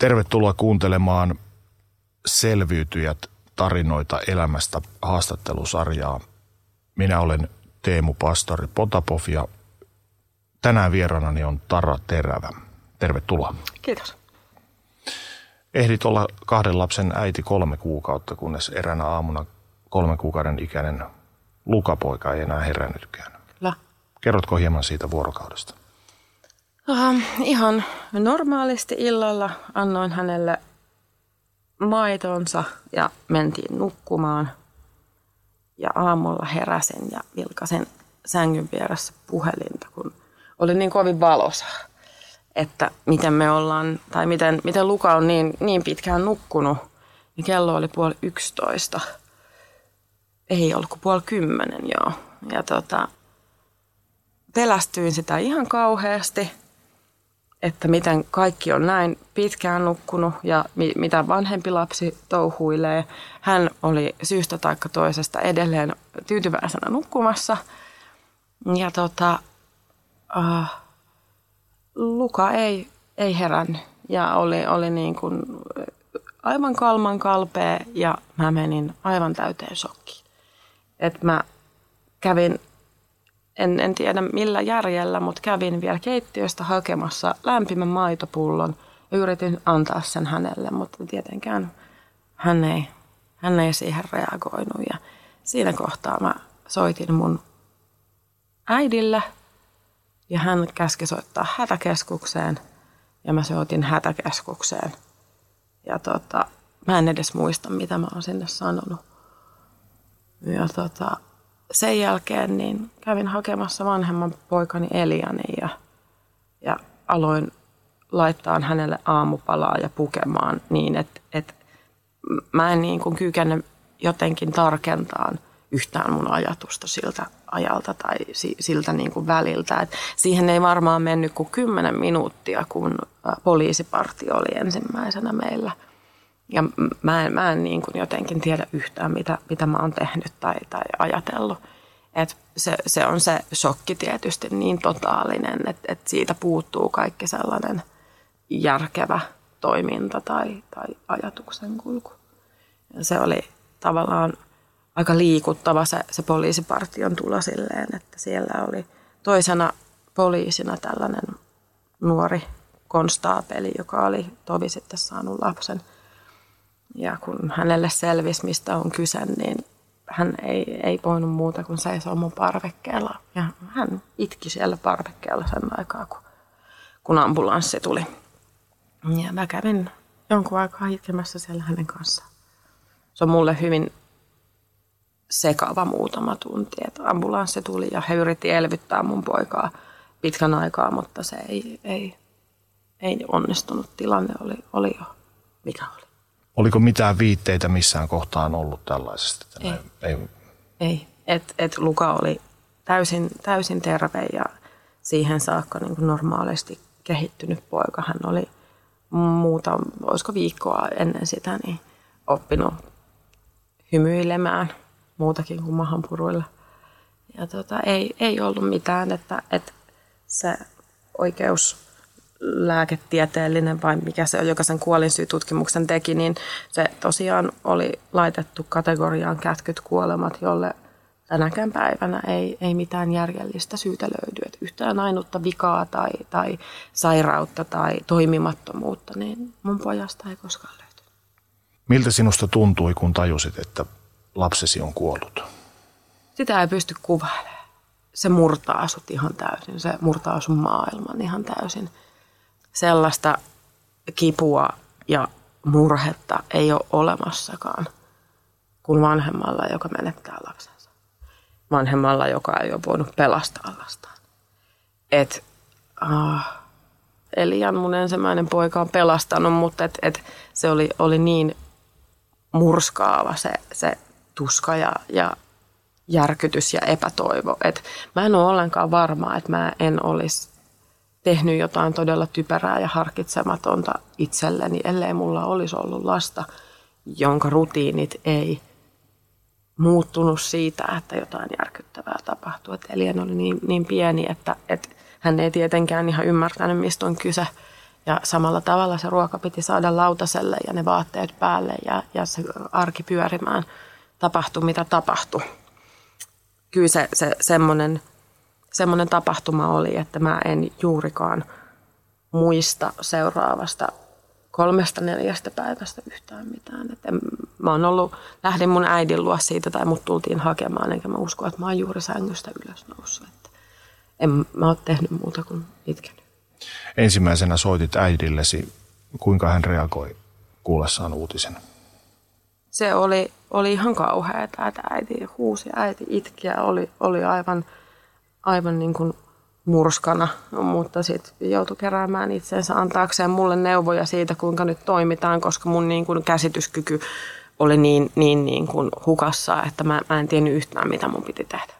Tervetuloa kuuntelemaan Selviytyjät tarinoita elämästä haastattelusarjaa. Minä olen Teemu Pastori Potapov ja tänään vieranani on Tara Terävä. Tervetuloa. Kiitos. Ehdit olla kahden lapsen äiti kolme kuukautta, kunnes eräänä aamuna kolmen kuukauden ikäinen lukapoika ei enää herännytkään. Kyllä. Kerrotko hieman siitä vuorokaudesta? Uh, ihan normaalisti illalla annoin hänelle maitonsa ja mentiin nukkumaan. Ja aamulla heräsin ja vilkasin sängyn vieressä puhelinta, kun oli niin kovin valosa, että miten me ollaan, tai miten, miten Luka on niin, niin pitkään nukkunut. Niin kello oli puoli yksitoista. Ei ollut kuin puoli kymmenen, joo. Ja tota, pelästyin sitä ihan kauheasti – että miten kaikki on näin pitkään nukkunut ja mi- mitä vanhempi lapsi touhuilee. Hän oli syystä tai toisesta edelleen tyytyväisenä nukkumassa. Ja tota, uh, Luka ei, ei herännyt ja oli, oli niin kuin aivan kalman kalpea ja mä menin aivan täyteen shokkiin. Et mä kävin en, en tiedä millä järjellä, mutta kävin vielä keittiöstä hakemassa lämpimän maitopullon ja yritin antaa sen hänelle, mutta tietenkään hän ei, hän ei siihen reagoinut. Ja siinä kohtaa mä soitin mun äidille ja hän käski soittaa hätäkeskukseen ja mä soitin hätäkeskukseen. Ja tota, mä en edes muista, mitä mä oon sinne sanonut. Ja tota, sen jälkeen niin kävin hakemassa vanhemman poikani Eliani ja, ja aloin laittaa hänelle aamupalaa ja pukemaan niin, että, että mä en niin kuin kykene jotenkin tarkentaan yhtään mun ajatusta siltä ajalta tai siltä niin kuin väliltä. Et siihen ei varmaan mennyt kuin kymmenen minuuttia, kun poliisipartio oli ensimmäisenä meillä – ja mä en, mä en niin kuin jotenkin tiedä yhtään, mitä, mitä mä oon tehnyt tai, tai ajatellut. Et se, se on se shokki tietysti niin totaalinen, että, että siitä puuttuu kaikki sellainen järkevä toiminta tai, tai ajatuksen kulku. Ja se oli tavallaan aika liikuttava se, se poliisipartion tulo silleen, että siellä oli toisena poliisina tällainen nuori konstaapeli, joka oli tovi sitten saanut lapsen – ja kun hänelle selvisi, mistä on kyse, niin hän ei, ei voinut muuta kuin seisoa mun parvekkeella. Ja hän itki siellä parvekkeella sen aikaa, kun, kun ambulanssi tuli. Ja mä kävin jonkun aikaa itkemässä siellä hänen kanssaan. Se on mulle hyvin sekava muutama tunti, että ambulanssi tuli ja he yritti elvyttää mun poikaa pitkän aikaa, mutta se ei, ei, ei onnistunut. Tilanne oli, oli jo mikä oli. Oliko mitään viitteitä missään kohtaan ollut tällaisesta? Ei. ei. ei. Et, et Luka oli täysin, täysin terve ja siihen saakka niin kuin normaalisti kehittynyt poika. Hän oli muuta, olisiko viikkoa ennen sitä, niin oppinut hymyilemään muutakin kuin mahanpuruilla. Ja tota, ei, ei ollut mitään, että, että se oikeus lääketieteellinen vai mikä se on, joka sen kuolinsyytutkimuksen teki, niin se tosiaan oli laitettu kategoriaan kätkyt kuolemat, jolle tänäkään päivänä ei, ei mitään järjellistä syytä löydy. Että yhtään ainutta vikaa tai, tai sairautta tai toimimattomuutta, niin mun pojasta ei koskaan löyty. Miltä sinusta tuntui, kun tajusit, että lapsesi on kuollut? Sitä ei pysty kuvailemaan. Se murtaa sut ihan täysin. Se murtaa sun maailman ihan täysin sellaista kipua ja murhetta ei ole olemassakaan kuin vanhemmalla, joka menettää lapsensa. Vanhemmalla, joka ei ole voinut pelastaa lastaan. Et, uh, Elian mun ensimmäinen poika on pelastanut, mutta et, et se oli, oli niin murskaava se, se tuska ja, ja järkytys ja epätoivo. Et mä en ole ollenkaan varma, että mä en olisi tehnyt jotain todella typerää ja harkitsematonta itselleni, ellei mulla olisi ollut lasta, jonka rutiinit ei muuttunut siitä, että jotain järkyttävää tapahtui. Että Elian oli niin, niin pieni, että, että hän ei tietenkään ihan ymmärtänyt, mistä on kyse. Ja samalla tavalla se ruoka piti saada lautaselle ja ne vaatteet päälle ja, ja se arki pyörimään. Tapahtui mitä tapahtui. Kyllä se, se semmoinen, semmoinen tapahtuma oli, että mä en juurikaan muista seuraavasta kolmesta neljästä päivästä yhtään mitään. Et en, mä oon ollut, lähdin mun äidin luo siitä tai mut tultiin hakemaan, enkä mä usko, että mä oon juuri sängystä ylös noussut. Että en mä oon tehnyt muuta kuin itkenyt. Ensimmäisenä soitit äidillesi. Kuinka hän reagoi kuullessaan uutisen? Se oli, oli ihan kauheaa, että äiti huusi, äiti itki ja oli, oli aivan, aivan niin kuin murskana, mutta sitten joutui keräämään itsensä antaakseen mulle neuvoja siitä, kuinka nyt toimitaan, koska mun niin kuin käsityskyky oli niin, niin, niin kuin hukassa, että mä, mä en tiennyt yhtään, mitä mun piti tehdä.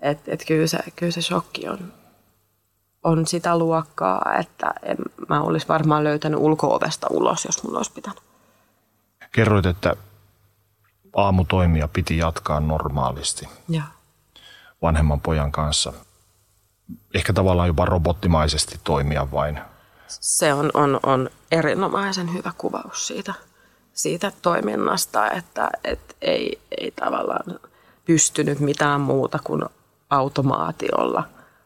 Et, et kyllä, se, kyllä se shokki on, on sitä luokkaa, että en, mä olisi varmaan löytänyt ulko-ovesta ulos, jos mun olisi pitänyt. Kerroit, että aamutoimia piti jatkaa normaalisti Ja. Vanhemman pojan kanssa. Ehkä tavallaan jopa robottimaisesti toimia vain. Se on, on, on erinomaisen hyvä kuvaus siitä, siitä toiminnasta, että et ei, ei tavallaan pystynyt mitään muuta kuin automaatiolla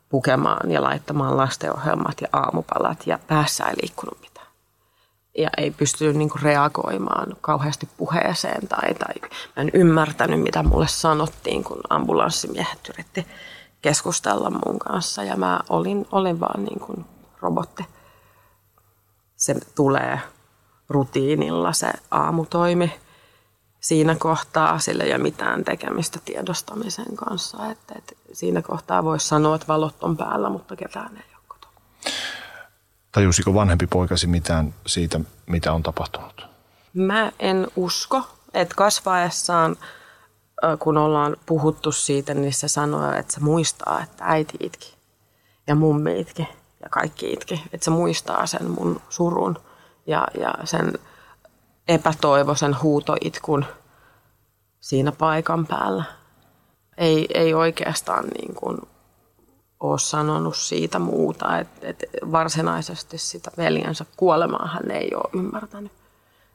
pukemaan ja laittamaan lastenohjelmat ja aamupalat ja päässä ei liikkunut mitään. Ja ei pystynyt niinku reagoimaan kauheasti puheeseen tai, tai mä en ymmärtänyt, mitä mulle sanottiin, kun ambulanssimiehet yritti keskustella mun kanssa ja mä olin, olin vaan niin kuin robotti. Se tulee rutiinilla se aamutoimi siinä kohtaa, sillä ei ole mitään tekemistä tiedostamisen kanssa. Että, että siinä kohtaa voisi sanoa, että valot on päällä, mutta ketään ei. Tajusiko vanhempi poikasi mitään siitä, mitä on tapahtunut? Mä en usko, että kasvaessaan, kun ollaan puhuttu siitä, niin se sanoo, että se muistaa, että äiti itki ja mummi itki ja kaikki itki. Että se muistaa sen mun surun ja, ja sen epätoivoisen huutoitkun siinä paikan päällä. Ei, ei oikeastaan niin kuin ole sanonut siitä muuta, että, että varsinaisesti sitä veljensä kuolemaa hän ei ole ymmärtänyt.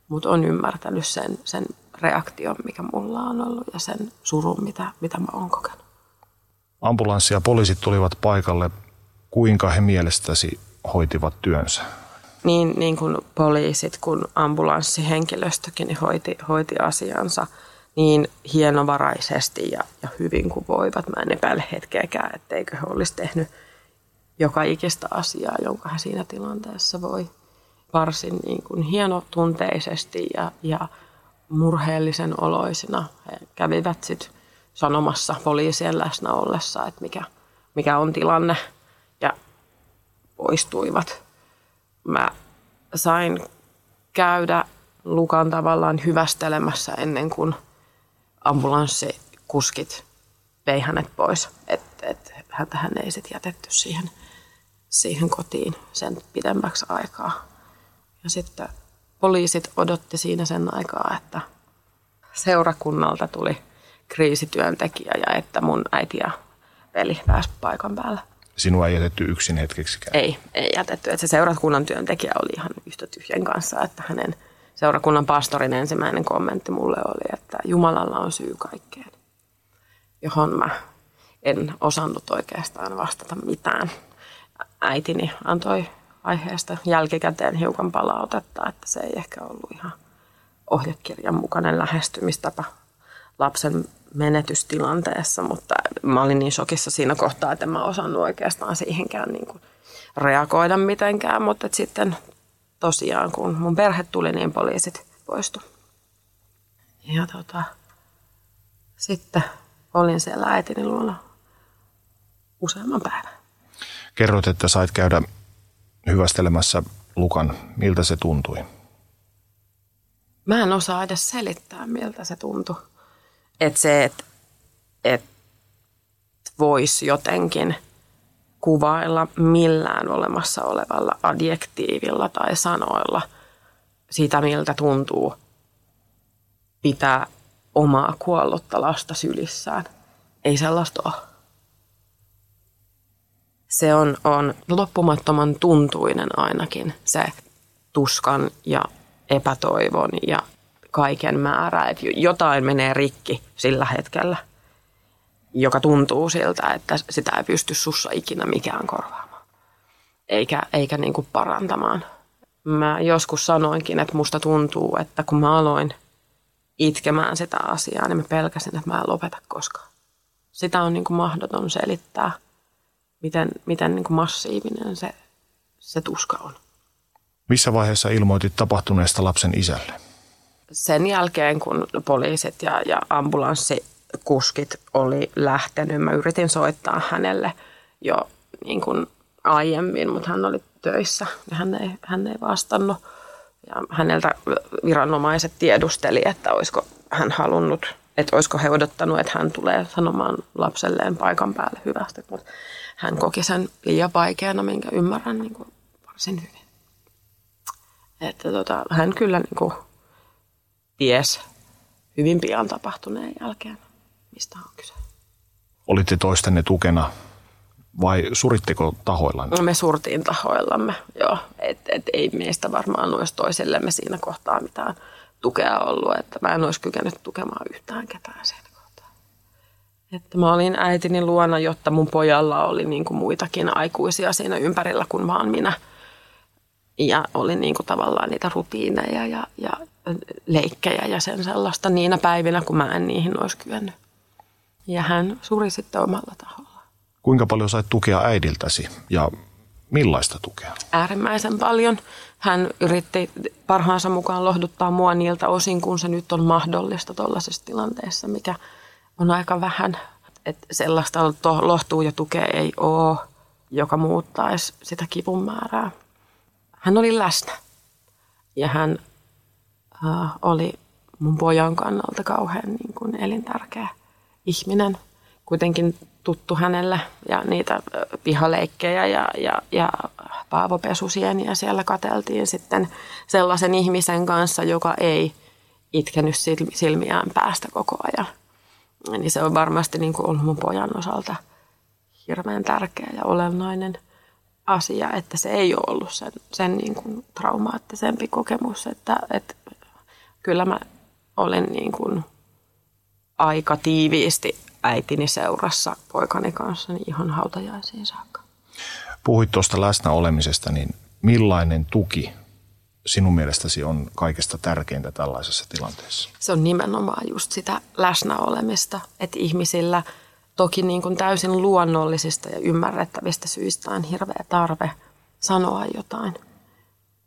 Mutta on ymmärtänyt sen, sen reaktion, mikä mulla on ollut ja sen surun, mitä, mitä mä oon kokenut. Ambulanssi ja poliisit tulivat paikalle. Kuinka he mielestäsi hoitivat työnsä? Niin, niin kuin poliisit kuin ambulanssihenkilöstökin niin hoiti, hoiti asiansa niin hienovaraisesti ja, ja hyvin kuin voivat. Mä en epäile hetkeäkään, etteikö he olisi tehnyt joka ikistä asiaa, jonka he siinä tilanteessa voi varsin niin kuin hienotunteisesti ja, ja murheellisen oloisina. He kävivät sitten sanomassa poliisien läsnä ollessa, että mikä, mikä on tilanne ja poistuivat. Mä sain käydä Lukan tavallaan hyvästelemässä ennen kuin ambulanssikuskit vei hänet pois. Että et, hän ei sitten jätetty siihen, siihen kotiin sen pidemmäksi aikaa. Ja sitten poliisit odotti siinä sen aikaa, että seurakunnalta tuli kriisityöntekijä ja että mun äiti ja veli pääsi paikan päälle. Sinua ei jätetty yksin hetkeksikään. Ei, ei jätetty. Että se seurakunnan työntekijä oli ihan yhtä tyhjän kanssa, että hänen seurakunnan pastorin ensimmäinen kommentti mulle oli, että Jumalalla on syy kaikkeen, johon mä en osannut oikeastaan vastata mitään. Äitini antoi aiheesta jälkikäteen hiukan palautetta, että se ei ehkä ollut ihan ohjekirjan mukainen lähestymistapa lapsen menetystilanteessa, mutta mä olin niin shokissa siinä kohtaa, että en mä osannut oikeastaan siihenkään niin kuin reagoida mitenkään, mutta sitten tosiaan, kun mun perhe tuli, niin poliisit poistu. Ja tota, sitten olin siellä äitini luona useamman päivän. Kerroit, että sait käydä hyvästelemässä Lukan. Miltä se tuntui? Mä en osaa edes selittää, miltä se tuntui. Että se, että et voisi jotenkin kuvailla millään olemassa olevalla adjektiivilla tai sanoilla sitä, miltä tuntuu pitää omaa kuollutta lasta sylissään. Ei sellaista ole. se on, on loppumattoman tuntuinen ainakin se tuskan ja epätoivon ja kaiken määrä, että jotain menee rikki sillä hetkellä, joka tuntuu siltä, että sitä ei pysty sussa ikinä mikään korvaamaan, eikä, eikä niin kuin parantamaan. Mä joskus sanoinkin, että musta tuntuu, että kun mä aloin itkemään sitä asiaa, niin mä pelkäsin, että mä en lopeta koskaan. Sitä on niin kuin mahdoton selittää, miten, miten niin kuin massiivinen se, se tuska on. Missä vaiheessa ilmoitit tapahtuneesta lapsen isälle? Sen jälkeen, kun poliisit ja, ja ambulanssikuskit oli lähtenyt, mä yritin soittaa hänelle jo niin kuin aiemmin, mutta hän oli töissä ja hän ei, hän ei vastannut. Ja häneltä viranomaiset tiedusteli, että olisiko hän halunnut, että olisiko he odottanut, että hän tulee sanomaan lapselleen paikan päälle hyvästi, mutta hän koki sen liian vaikeana, minkä ymmärrän niin kuin varsin hyvin. Että tota, hän kyllä niin kuin ties hyvin pian tapahtuneen jälkeen, mistä on kyse. Olitte toistenne tukena vai suritteko tahoillanne? No me surtiin tahoillamme, joo. Et, et ei meistä varmaan olisi toisillemme siinä kohtaa mitään tukea ollut. Että mä en olisi kykenyt tukemaan yhtään ketään siinä kohtaa. Että mä olin äitini luona, jotta mun pojalla oli niin kuin muitakin aikuisia siinä ympärillä kuin vaan minä. Ja oli niin kuin tavallaan niitä rutiineja ja, ja leikkejä ja sen sellaista niinä päivinä, kun mä en niihin olisi kyennyt. Ja hän suri sitten omalla taholla. Kuinka paljon sait tukea äidiltäsi ja millaista tukea? Äärimmäisen paljon. Hän yritti parhaansa mukaan lohduttaa mua niiltä osin, kun se nyt on mahdollista tuollaisessa tilanteessa, mikä on aika vähän. Että sellaista lohtuu ja tukea ei ole, joka muuttaisi sitä kivun määrää. Hän oli läsnä ja hän äh, oli mun pojan kannalta kauhean niin kuin elintärkeä ihminen. Kuitenkin tuttu hänelle ja niitä pihaleikkejä ja, ja, ja paavopesusieniä siellä kateltiin sitten sellaisen ihmisen kanssa, joka ei itkenyt silmiään päästä koko ajan. Niin se on varmasti niin kuin ollut mun pojan osalta hirveän tärkeä ja olennainen asia, että se ei ole ollut sen, sen niin kuin traumaattisempi kokemus, että, että kyllä mä olen niin kuin aika tiiviisti äitini seurassa poikani kanssa niin ihan hautajaisiin saakka. Puhuit tuosta läsnäolemisesta, niin millainen tuki sinun mielestäsi on kaikesta tärkeintä tällaisessa tilanteessa? Se on nimenomaan just sitä läsnäolemista, että ihmisillä toki niin kuin täysin luonnollisista ja ymmärrettävistä syistä on hirveä tarve sanoa jotain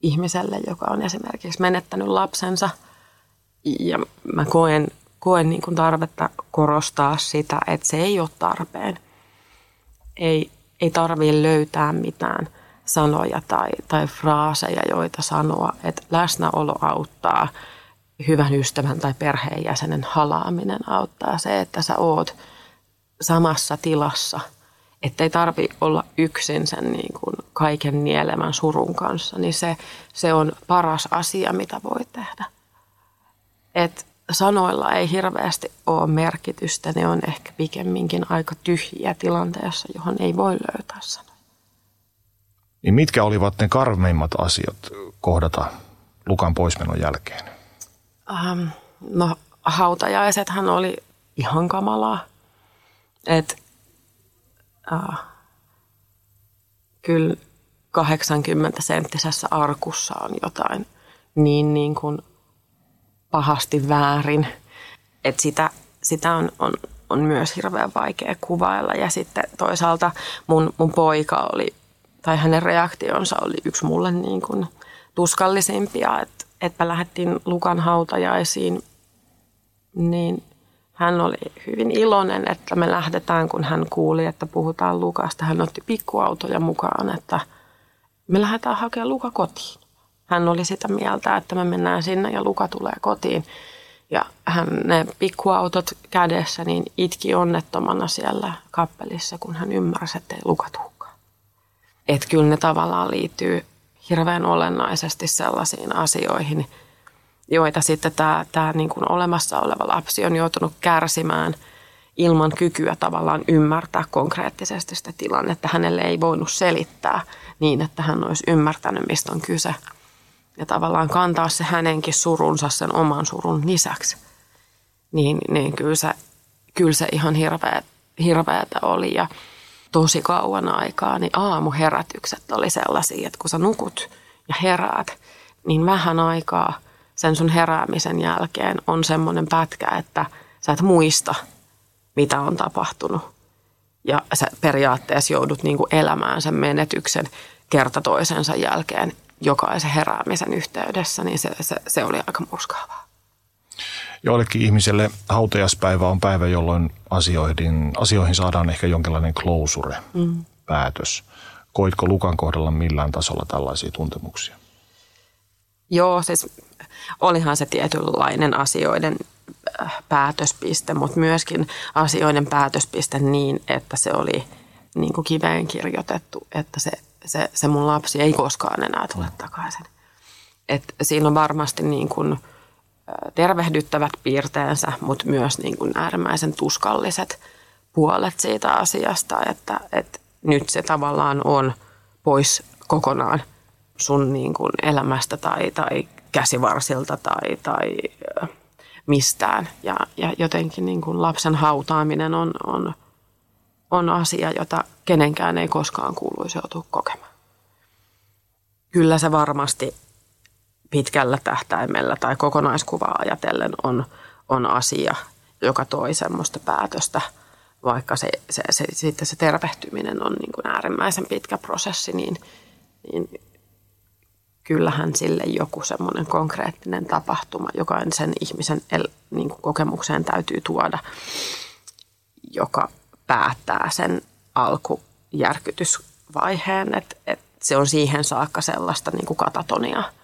ihmiselle, joka on esimerkiksi menettänyt lapsensa. Ja mä koen koen niin kuin tarvetta korostaa sitä, että se ei ole tarpeen. Ei, ei tarvitse löytää mitään sanoja tai, tai fraaseja, joita sanoa, että läsnäolo auttaa, hyvän ystävän tai perheenjäsenen halaaminen auttaa. Se, että sä oot samassa tilassa, ettei tarvi olla yksin sen niin kuin kaiken nielemän surun kanssa, niin se, se on paras asia, mitä voi tehdä. Et sanoilla ei hirveästi ole merkitystä. Ne on ehkä pikemminkin aika tyhjiä tilanteessa, johon ei voi löytää sanoja. Niin mitkä olivat ne karmeimmat asiat kohdata Lukan poismenon jälkeen? Ähm, no hautajaisethan oli ihan kamalaa. Et, äh, kyllä 80 senttisessä arkussa on jotain niin, niin kuin pahasti väärin. Et sitä, sitä on, on, on myös hirveän vaikea kuvailla. Ja sitten toisaalta mun, mun poika oli, tai hänen reaktionsa oli yksi mulle niin kuin tuskallisimpia, että että lähdettiin Lukan hautajaisiin, niin hän oli hyvin iloinen, että me lähdetään, kun hän kuuli, että puhutaan Lukasta. Hän otti pikkuautoja mukaan, että me lähdetään hakemaan Luka kotiin hän oli sitä mieltä, että me mennään sinne ja Luka tulee kotiin. Ja hän ne pikkuautot kädessä niin itki onnettomana siellä kappelissa, kun hän ymmärsi, että ei Luka tulekaan. Että kyllä ne tavallaan liittyy hirveän olennaisesti sellaisiin asioihin, joita sitten tämä, tämä niin kuin olemassa oleva lapsi on joutunut kärsimään ilman kykyä tavallaan ymmärtää konkreettisesti sitä tilannetta. Hänelle ei voinut selittää niin, että hän olisi ymmärtänyt, mistä on kyse. Ja tavallaan kantaa se hänenkin surunsa sen oman surun lisäksi. Niin, niin kyllä, se, kyllä se ihan hirveä, hirveätä oli. Ja tosi kauan aikaa, niin aamuherätykset oli sellaisia, että kun sä nukut ja heräät, niin vähän aikaa sen sun heräämisen jälkeen on semmoinen pätkä, että sä et muista, mitä on tapahtunut. Ja sä periaatteessa joudut niin kuin elämään sen menetyksen kerta toisensa jälkeen jokaisen heräämisen yhteydessä, niin se, se, se oli aika murskaavaa. Joillekin ihmiselle hautajaspäivä on päivä, jolloin asioihin, asioihin saadaan ehkä jonkinlainen closure, mm. päätös. Koitko Lukan kohdalla millään tasolla tällaisia tuntemuksia? Joo, siis olihan se tietynlainen asioiden äh, päätöspiste, mutta myöskin asioiden päätöspiste niin, että se oli niin kuin kiveen kirjoitettu, että se, se, se mun lapsi ei koskaan enää tule takaisin. Et siinä on varmasti niin kuin – tervehdyttävät piirteensä, mutta myös niin kuin äärimmäisen tuskalliset puolet siitä asiasta, että, että nyt se tavallaan on pois kokonaan sun niin kuin elämästä tai, tai käsivarsilta tai, tai mistään. Ja, ja jotenkin niin kuin lapsen hautaaminen on, on, on asia, jota kenenkään ei koskaan kuuluisi joutua kokemaan. Kyllä se varmasti pitkällä tähtäimellä tai kokonaiskuvaa ajatellen on, on asia, joka toi semmoista päätöstä, vaikka se, se, se, sitten se tervehtyminen on niin kuin äärimmäisen pitkä prosessi, niin, niin kyllähän sille joku semmoinen konkreettinen tapahtuma, jokaisen ihmisen el, niin kuin kokemukseen täytyy tuoda, joka päättää sen alkujärkytysvaiheen, että, että se on siihen saakka sellaista niin kuin katatonia –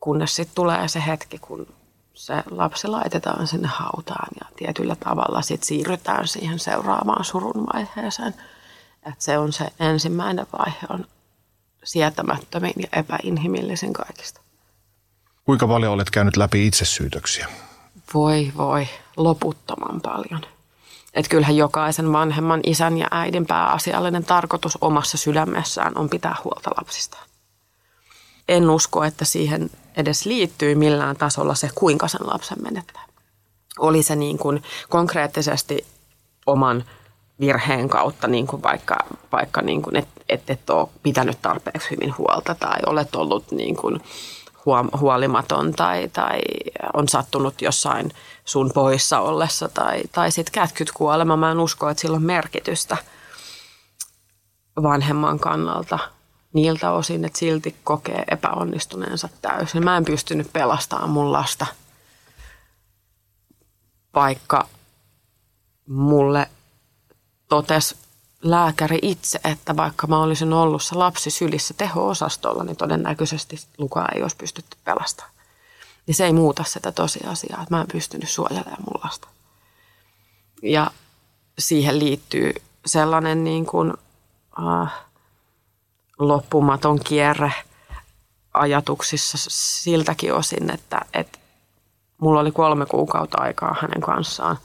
kunnes sitten tulee se hetki, kun se lapsi laitetaan sinne hautaan ja tietyllä tavalla sitten siirrytään siihen seuraavaan surun vaiheeseen. Että se on se ensimmäinen vaihe on sietämättömin ja epäinhimillisin kaikista. Kuinka paljon olet käynyt läpi itsesyytöksiä? Voi voi, loputtoman paljon. Että kyllähän jokaisen vanhemman isän ja äidin pääasiallinen tarkoitus omassa sydämessään on pitää huolta lapsistaan en usko, että siihen edes liittyy millään tasolla se, kuinka sen lapsen menettää. Oli se niin kuin konkreettisesti oman virheen kautta, niin kuin vaikka, vaikka niin kuin, et, et, et ole pitänyt tarpeeksi hyvin huolta tai olet ollut niin kuin huolimaton tai, tai on sattunut jossain sun poissa ollessa tai, tai sitten kätkyt kuolema. Mä en usko, että sillä on merkitystä vanhemman kannalta – niiltä osin, että silti kokee epäonnistuneensa täysin. Mä en pystynyt pelastamaan mun lasta, vaikka mulle totes lääkäri itse, että vaikka mä olisin ollut se lapsi sylissä teho-osastolla, niin todennäköisesti Lukaa ei olisi pystytty pelastamaan. Niin se ei muuta sitä tosiasiaa, että mä en pystynyt suojelemaan mun lasta. Ja siihen liittyy sellainen niin kuin, äh, loppumaton kierre ajatuksissa siltäkin osin, että, että mulla oli kolme kuukautta aikaa hänen kanssaan,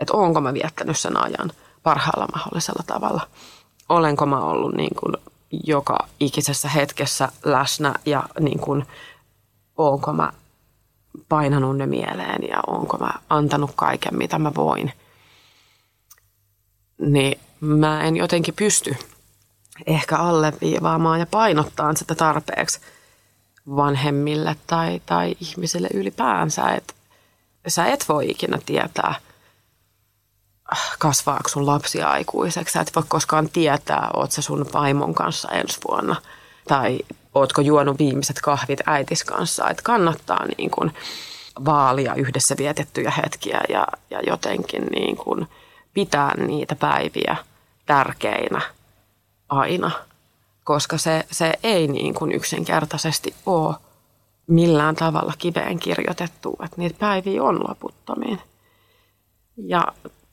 että onko mä viettänyt sen ajan parhaalla mahdollisella tavalla. Olenko mä ollut niin kuin joka ikisessä hetkessä läsnä ja niin kuin, onko mä painanut ne mieleen ja onko mä antanut kaiken, mitä mä voin. Niin mä en jotenkin pysty ehkä alleviivaamaan ja painottaa sitä tarpeeksi vanhemmille tai, tai ihmisille ylipäänsä. Että sä et voi ikinä tietää, kasvaako sun lapsi aikuiseksi. Sä et voi koskaan tietää, oot sä sun vaimon kanssa ensi vuonna tai ootko juonut viimeiset kahvit äitis kanssa. Että kannattaa niin kuin vaalia yhdessä vietettyjä hetkiä ja, ja jotenkin niin kuin pitää niitä päiviä tärkeinä – aina, koska se, se ei niin kuin yksinkertaisesti ole millään tavalla kiveen kirjoitettu, että niitä päiviä on loputtomiin. Ja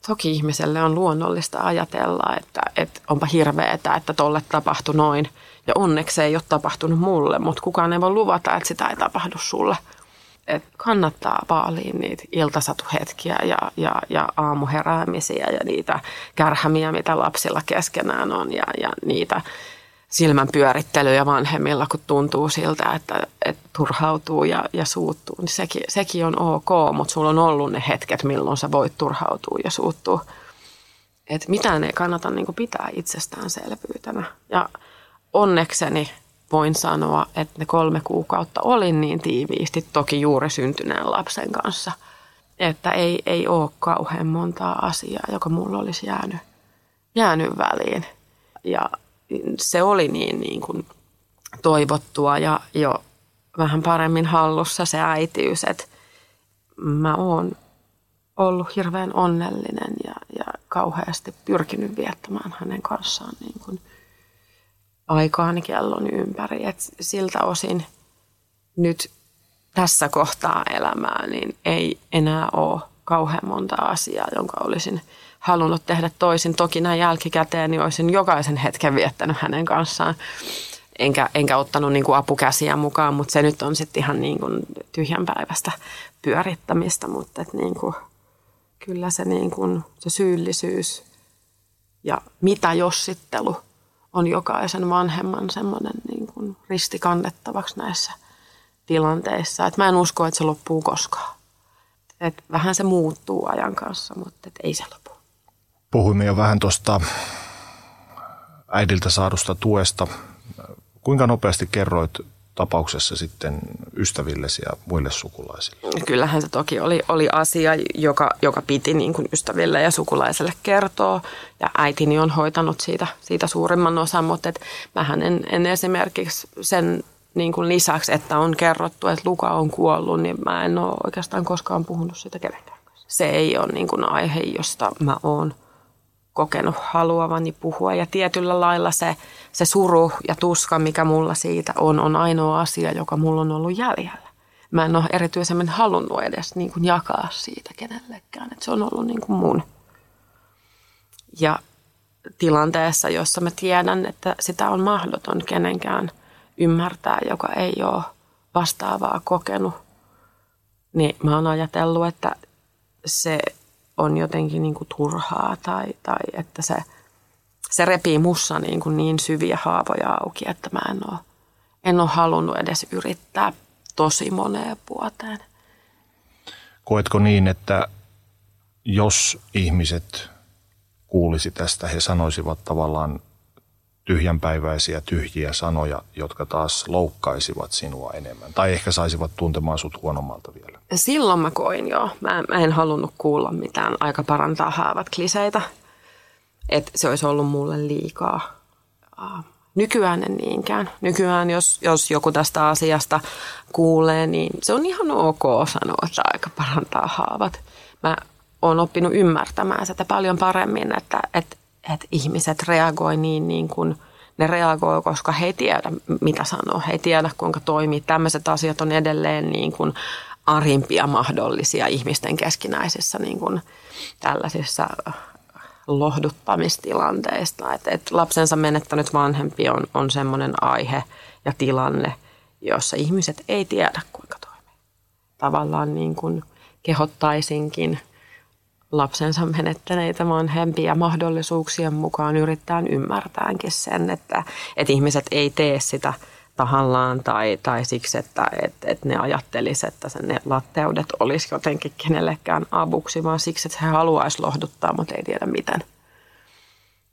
toki ihmiselle on luonnollista ajatella, että, että onpa hirveetä, että tolle tapahtui noin. Ja onneksi ei ole tapahtunut mulle, mutta kukaan ei voi luvata, että sitä ei tapahdu sulle. että kannattaa vaaliin niitä iltasatuhetkiä ja, ja, ja aamuheräämisiä ja niitä kärhämiä, mitä lapsilla keskenään on ja, ja niitä silmän pyörittelyjä vanhemmilla, kun tuntuu siltä, että, että turhautuu ja, ja suuttuu, niin sekin, sekin on ok, mutta sulla on ollut ne hetket, milloin sä voit turhautua ja suuttua. Että mitään ei kannata niin pitää itsestäänselvyytenä. Ja onnekseni voin sanoa, että ne kolme kuukautta olin niin tiiviisti toki juuri syntyneen lapsen kanssa, että ei, ei ole kauhean montaa asiaa, joka mulla olisi jäänyt, jäänyt väliin. Ja se oli niin, niin kuin toivottua ja jo vähän paremmin hallussa se äitiys, että mä oon ollut hirveän onnellinen ja, ja kauheasti pyrkinyt viettämään hänen kanssaan niin kuin aikaani kellon ympäri. Et siltä osin nyt tässä kohtaa elämää niin ei enää ole kauhean monta asiaa, jonka olisin – halunnut tehdä toisin. Toki näin jälkikäteen niin olisin jokaisen hetken viettänyt hänen kanssaan. Enkä, enkä ottanut niin kuin apukäsiä mukaan, mutta se nyt on sitten ihan niin kuin tyhjän päivästä pyörittämistä. Mutta et niin kuin, kyllä se, niin kuin, se syyllisyys ja mitä jossittelu on jokaisen vanhemman semmoinen niin kuin ristikannettavaksi näissä tilanteissa. Et mä en usko, että se loppuu koskaan. Et vähän se muuttuu ajan kanssa, mutta et ei se lopu. Puhuimme jo vähän tuosta äidiltä saadusta tuesta. Kuinka nopeasti kerroit tapauksessa sitten ystävillesi ja muille sukulaisille? Kyllähän se toki oli, oli asia, joka, joka piti niin kuin ystäville ja sukulaisille kertoa. Ja äitini on hoitanut siitä, siitä suurimman osan, mutta et mähän en, en esimerkiksi sen niin kuin lisäksi, että on kerrottu, että Luka on kuollut, niin mä en ole oikeastaan koskaan puhunut siitä kenenkään. Se ei ole niin kuin aihe, josta mä oon – kokenut haluavani puhua. Ja tietyllä lailla se, se suru ja tuska, mikä mulla siitä on, on ainoa asia, joka mulla on ollut jäljellä. Mä en ole erityisemmin halunnut edes niin kuin jakaa siitä kenellekään, että se on ollut niin kuin mun. Ja tilanteessa, jossa mä tiedän, että sitä on mahdoton kenenkään ymmärtää, joka ei ole vastaavaa kokenut, niin mä oon ajatellut, että se on jotenkin niin kuin turhaa tai, tai että se, se repii mussa niin, kuin niin syviä haavoja auki, että mä en ole, en ole halunnut edes yrittää tosi moneen vuoteen. Koetko niin, että jos ihmiset kuulisi tästä, he sanoisivat tavallaan tyhjänpäiväisiä, tyhjiä sanoja, jotka taas loukkaisivat sinua enemmän. Tai ehkä saisivat tuntemaan sut huonommalta vielä. Silloin mä koin jo. Mä, mä en halunnut kuulla mitään aika parantaa haavat kliseitä. Että se olisi ollut mulle liikaa. Nykyään en niinkään. Nykyään jos, jos joku tästä asiasta kuulee, niin se on ihan ok sanoa, että aika parantaa haavat. Mä oon oppinut ymmärtämään sitä paljon paremmin, että, että että ihmiset reagoi niin, niin kuin ne reagoi, koska he ei tiedä, mitä sanoo. He ei tiedä, kuinka toimii. Tämmöiset asiat on edelleen niin kuin arimpia mahdollisia ihmisten keskinäisissä niin kuin tällaisissa lohduttamistilanteista. Että et lapsensa menettänyt vanhempi on, on semmoinen aihe ja tilanne, jossa ihmiset ei tiedä, kuinka toimii. Tavallaan niin kuin kehottaisinkin lapsensa menettäneitä vanhempia mahdollisuuksien mukaan yrittää ymmärtääkin sen, että, että ihmiset ei tee sitä tahallaan tai, tai siksi, että, että, että ne ajattelisivat, että sen, ne latteudet olisi jotenkin kenellekään avuksi, vaan siksi, että he haluaisi lohduttaa, mutta ei tiedä miten.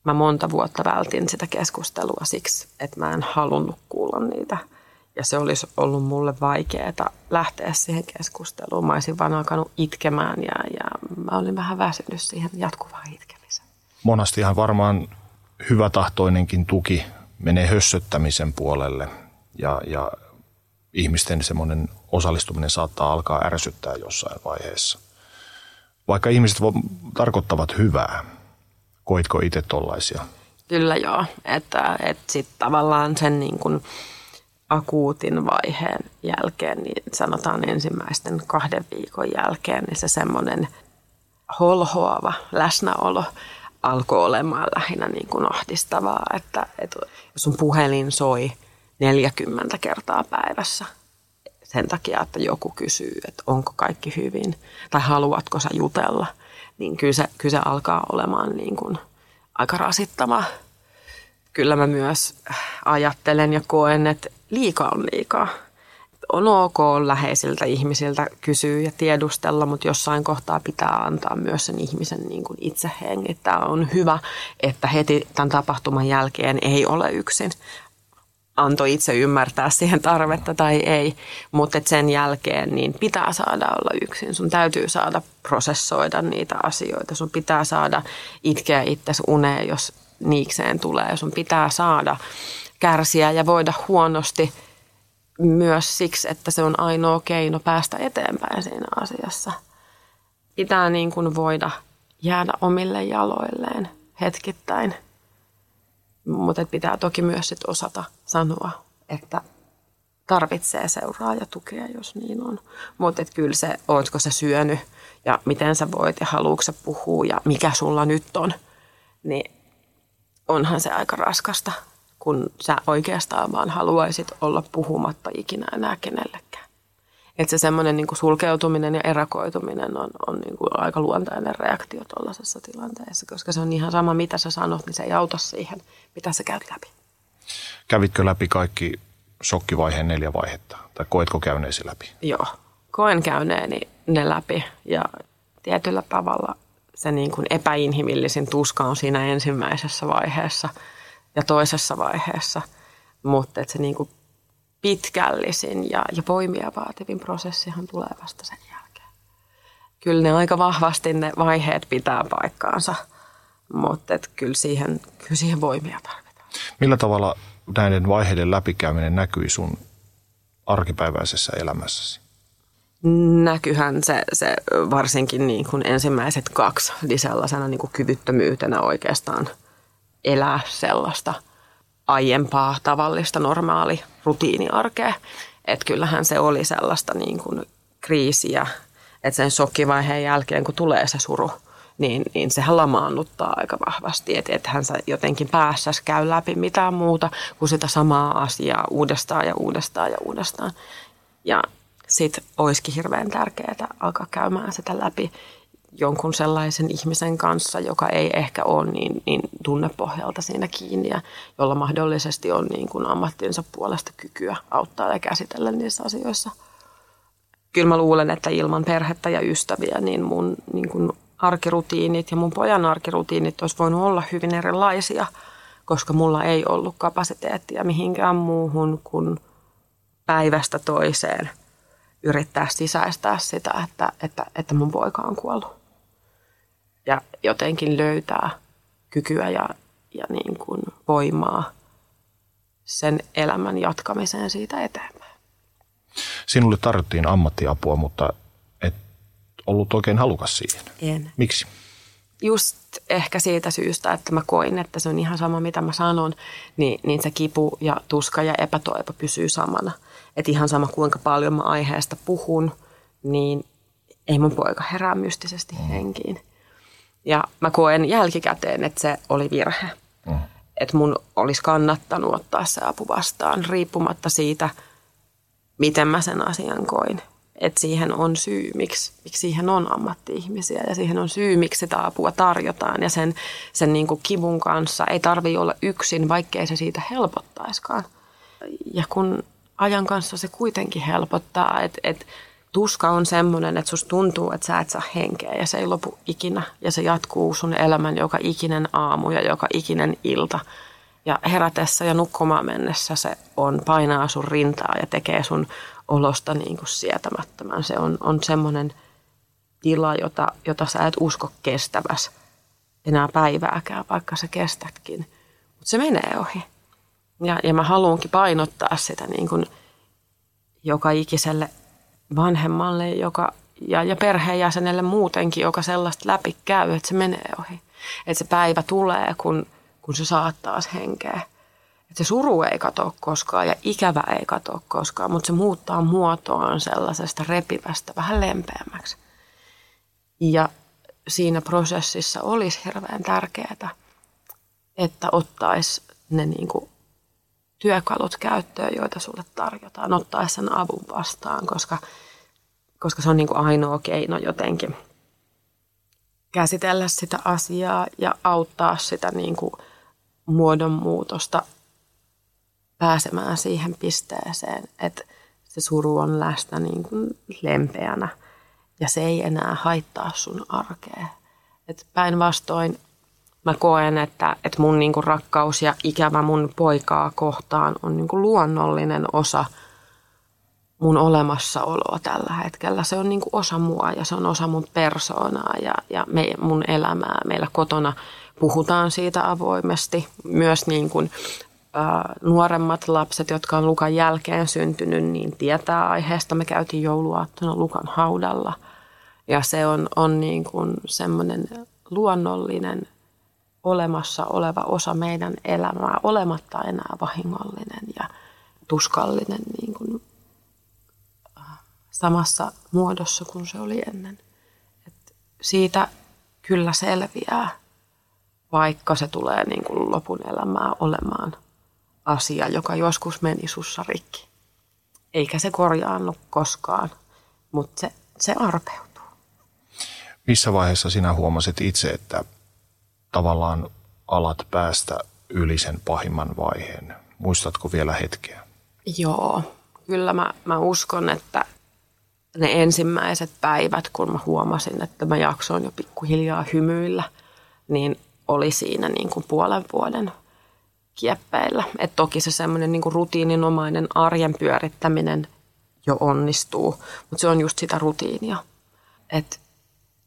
Mä monta vuotta vältin sitä keskustelua siksi, että mä en halunnut kuulla niitä – ja se olisi ollut mulle vaikeaa lähteä siihen keskusteluun. Mä olisin vaan alkanut itkemään ja, ja mä olin vähän väsynyt siihen jatkuvaan itkemiseen. Monastihan varmaan hyvätahtoinenkin tuki menee hössöttämisen puolelle ja, ja ihmisten semmoinen osallistuminen saattaa alkaa ärsyttää jossain vaiheessa. Vaikka ihmiset vo, tarkoittavat hyvää, koitko itse tollaisia? Kyllä joo, että, että sitten tavallaan sen niin kuin – akuutin vaiheen jälkeen, niin sanotaan ensimmäisten kahden viikon jälkeen, niin se semmoinen holhoava läsnäolo alkoi olemaan lähinnä niin kuin ahdistavaa, että, että sun puhelin soi 40 kertaa päivässä, sen takia, että joku kysyy, että onko kaikki hyvin tai haluatko sä jutella, niin kyllä se, kyllä se alkaa olemaan niin kuin aika rasittavaa. Kyllä mä myös ajattelen ja koen, että liikaa on liikaa. On ok läheisiltä ihmisiltä kysyä ja tiedustella, mutta jossain kohtaa pitää antaa myös sen ihmisen niin kuin itse hengittää. On hyvä, että heti tämän tapahtuman jälkeen ei ole yksin antoi itse ymmärtää siihen tarvetta tai ei, mutta sen jälkeen niin pitää saada olla yksin. Sun täytyy saada prosessoida niitä asioita. Sun pitää saada itkeä itsesi uneen, jos niikseen tulee. Sun pitää saada kärsiä ja voida huonosti myös siksi, että se on ainoa keino päästä eteenpäin siinä asiassa. Pitää niin kuin voida jäädä omille jaloilleen hetkittäin – mutta pitää toki myös sit osata sanoa, että tarvitsee seuraa ja tukea, jos niin on. Mutta kyllä se, ootko sä syönyt ja miten sä voit ja haluatko sä puhua ja mikä sulla nyt on, niin onhan se aika raskasta, kun sä oikeastaan vaan haluaisit olla puhumatta ikinä enää kenellekään. Että se semmoinen niin sulkeutuminen ja erakoituminen on, on niin kuin aika luontainen reaktio tuollaisessa tilanteessa, koska se on ihan sama, mitä sä sanot, niin se ei auta siihen, mitä sä käyt läpi. Kävitkö läpi kaikki shokkivaiheen neljä vaihetta, tai koetko käyneesi läpi? Joo, koen käyneeni ne läpi, ja tietyllä tavalla se niin kuin epäinhimillisin tuska on siinä ensimmäisessä vaiheessa ja toisessa vaiheessa, mutta että se niin kuin pitkällisin ja, ja voimia vaativin prosessihan tulee vasta sen jälkeen. Kyllä ne aika vahvasti ne vaiheet pitää paikkaansa, mutta et kyllä, siihen, kyllä siihen voimia tarvitaan. Millä tavalla näiden vaiheiden läpikäyminen näkyi sun arkipäiväisessä elämässäsi? Näkyhän se, se varsinkin niin kuin ensimmäiset kaksi niin sellaisena niin kuin kyvyttömyytenä oikeastaan elää sellaista – aiempaa tavallista normaali rutiiniarkea. Että kyllähän se oli sellaista niin kuin kriisiä, että sen shokkivaiheen jälkeen, kun tulee se suru, niin, niin sehän lamaannuttaa aika vahvasti. Että et hän jotenkin päässäsi käy läpi mitään muuta kuin sitä samaa asiaa uudestaan ja uudestaan ja uudestaan. Ja sitten olisikin hirveän tärkeää alkaa käymään sitä läpi jonkun sellaisen ihmisen kanssa, joka ei ehkä ole niin, niin tunnepohjalta siinä kiinni ja jolla mahdollisesti on niin kuin ammattinsa puolesta kykyä auttaa ja käsitellä niissä asioissa. Kyllä mä luulen, että ilman perhettä ja ystäviä, niin mun niin kuin arkirutiinit ja mun pojan arkirutiinit olisi voinut olla hyvin erilaisia, koska mulla ei ollut kapasiteettia mihinkään muuhun kuin päivästä toiseen yrittää sisäistää sitä, että, että, että mun poika on kuollut ja jotenkin löytää kykyä ja, ja niin kuin voimaa sen elämän jatkamiseen siitä eteenpäin. Sinulle tarjottiin ammattiapua, mutta et ollut oikein halukas siihen. En. Miksi? Just ehkä siitä syystä, että mä koin, että se on ihan sama mitä mä sanon, niin, niin se kipu ja tuska ja epätoivo pysyy samana. Että ihan sama kuinka paljon mä aiheesta puhun, niin ei mun poika herää mystisesti mm. henkiin. Ja mä koen jälkikäteen, että se oli virhe. Mm. Että mun olisi kannattanut ottaa se apu vastaan, riippumatta siitä, miten mä sen asian koin. Että siihen on syy, miksi, miksi siihen on ammatti-ihmisiä ja siihen on syy, miksi sitä apua tarjotaan. Ja sen, sen niin kuin kivun kanssa ei tarvi olla yksin, vaikkei se siitä helpottaiskaan. Ja kun ajan kanssa se kuitenkin helpottaa, että, että tuska on semmoinen, että susta tuntuu, että sä et saa henkeä ja se ei lopu ikinä. Ja se jatkuu sun elämän joka ikinen aamu ja joka ikinen ilta. Ja herätessä ja nukkumaan mennessä se on painaa sun rintaa ja tekee sun olosta niin kuin sietämättömän. Se on, on semmoinen tila, jota, jota sä et usko kestäväs enää päivääkään, vaikka sä kestätkin. Mutta se menee ohi. Ja, ja mä haluankin painottaa sitä niin kuin joka ikiselle vanhemmalle joka, ja, ja perheenjäsenelle muutenkin, joka sellaista läpi käy, että se menee ohi. Että se päivä tulee, kun, kun se saattaa henkeä. Että se suru ei katoa koskaan ja ikävä ei katoa koskaan, mutta se muuttaa muotoaan sellaisesta repivästä vähän lempeämmäksi. Ja siinä prosessissa olisi hirveän tärkeää, että ottaisi ne niin kuin työkalut käyttöön, joita sulle tarjotaan, ottaa sen avun vastaan, koska, koska se on niin kuin ainoa keino jotenkin käsitellä sitä asiaa ja auttaa sitä niin kuin muodonmuutosta pääsemään siihen pisteeseen, että se suru on läsnä niin kuin lempeänä ja se ei enää haittaa sun arkea. Päinvastoin mä koen, että, että mun niin kuin rakkaus ja ikävä mun poikaa kohtaan on niin kuin luonnollinen osa mun olemassaoloa tällä hetkellä. Se on niin kuin osa mua ja se on osa mun persoonaa ja, ja me, mun elämää. Meillä kotona puhutaan siitä avoimesti. Myös niin kuin, ä, nuoremmat lapset, jotka on Lukan jälkeen syntynyt, niin tietää aiheesta. Me käytiin jouluaattona Lukan haudalla ja se on, on niin kuin semmoinen luonnollinen olemassa oleva osa meidän elämää, olematta enää vahingollinen ja tuskallinen niin kuin äh, samassa muodossa kuin se oli ennen. Et siitä kyllä selviää, vaikka se tulee niin kuin lopun elämää olemaan asia, joka joskus meni sussa rikki. Eikä se korjaannu koskaan, mutta se, se arpeutuu. Missä vaiheessa sinä huomasit itse, että tavallaan alat päästä yli sen pahimman vaiheen. Muistatko vielä hetkeä? Joo, kyllä mä, mä uskon, että ne ensimmäiset päivät, kun mä huomasin, että mä jaksoin jo pikkuhiljaa hymyillä, niin oli siinä niin kuin puolen vuoden kieppeillä. Et toki se semmoinen niin rutiininomainen arjen pyörittäminen jo onnistuu, mutta se on just sitä rutiinia. Et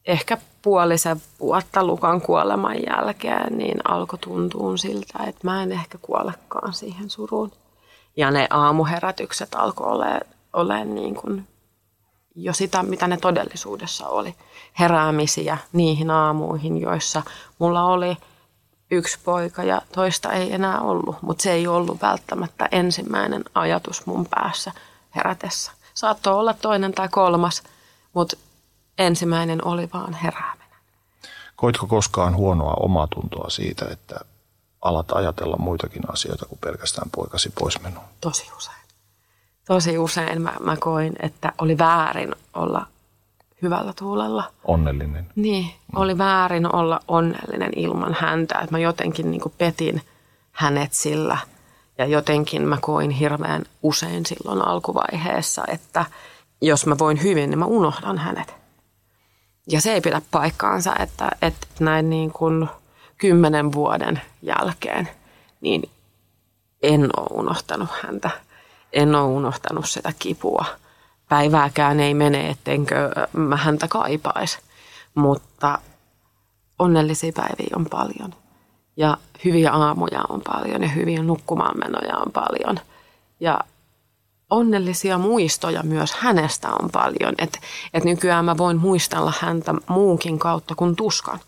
ehkä puolisen vuotta Lukan kuoleman jälkeen, niin alkoi tuntua siltä, että mä en ehkä kuolekaan siihen suruun. Ja ne aamuherätykset alkoi olemaan ole niin kuin jo sitä, mitä ne todellisuudessa oli. Heräämisiä niihin aamuihin, joissa mulla oli yksi poika ja toista ei enää ollut. Mutta se ei ollut välttämättä ensimmäinen ajatus mun päässä herätessä. Saattoi olla toinen tai kolmas, mutta ensimmäinen oli vaan herääminen. Koitko koskaan huonoa omaa tuntoa siitä, että alat ajatella muitakin asioita kuin pelkästään poikasi poismenoa? Tosi usein. Tosi usein mä, mä koin, että oli väärin olla hyvällä tuulella. Onnellinen. Niin, mm. oli väärin olla onnellinen ilman häntä. Että mä jotenkin niin petin hänet sillä ja jotenkin mä koin hirveän usein silloin alkuvaiheessa, että jos mä voin hyvin, niin mä unohdan hänet. Ja se ei pidä paikkaansa, että, että näin niin kuin kymmenen vuoden jälkeen niin en ole unohtanut häntä. En ole unohtanut sitä kipua. Päivääkään ei mene, ettenkö mä häntä kaipaisi. Mutta onnellisia päiviä on paljon. Ja hyviä aamuja on paljon ja hyviä nukkumaanmenoja on paljon. Ja onnellisia muistoja myös hänestä on paljon. Että et nykyään mä voin muistella häntä muunkin kautta kuin tuskan,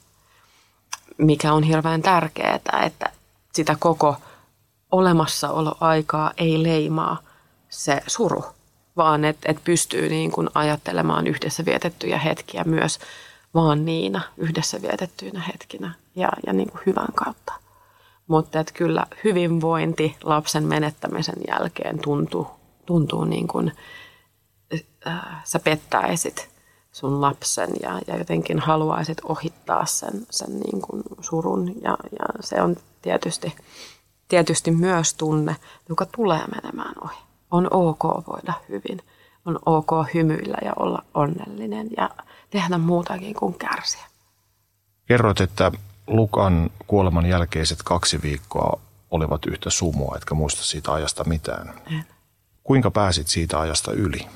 mikä on hirveän tärkeää, että sitä koko olemassaoloaikaa ei leimaa se suru, vaan että et pystyy niin kuin ajattelemaan yhdessä vietettyjä hetkiä myös vaan niinä yhdessä vietettyinä hetkinä ja, ja niin kuin hyvän kautta. Mutta että kyllä hyvinvointi lapsen menettämisen jälkeen tuntuu tuntuu niin kuin äh, sä pettäisit sun lapsen ja, ja jotenkin haluaisit ohittaa sen, sen niin kuin surun. Ja, ja se on tietysti, tietysti myös tunne, joka tulee menemään ohi. On ok voida hyvin. On ok hymyillä ja olla onnellinen ja tehdä muutakin kuin kärsiä. Kerroit, että Lukan kuoleman jälkeiset kaksi viikkoa olivat yhtä sumua, etkä muista siitä ajasta mitään. En. Kuinka pääsit siitä ajasta yli?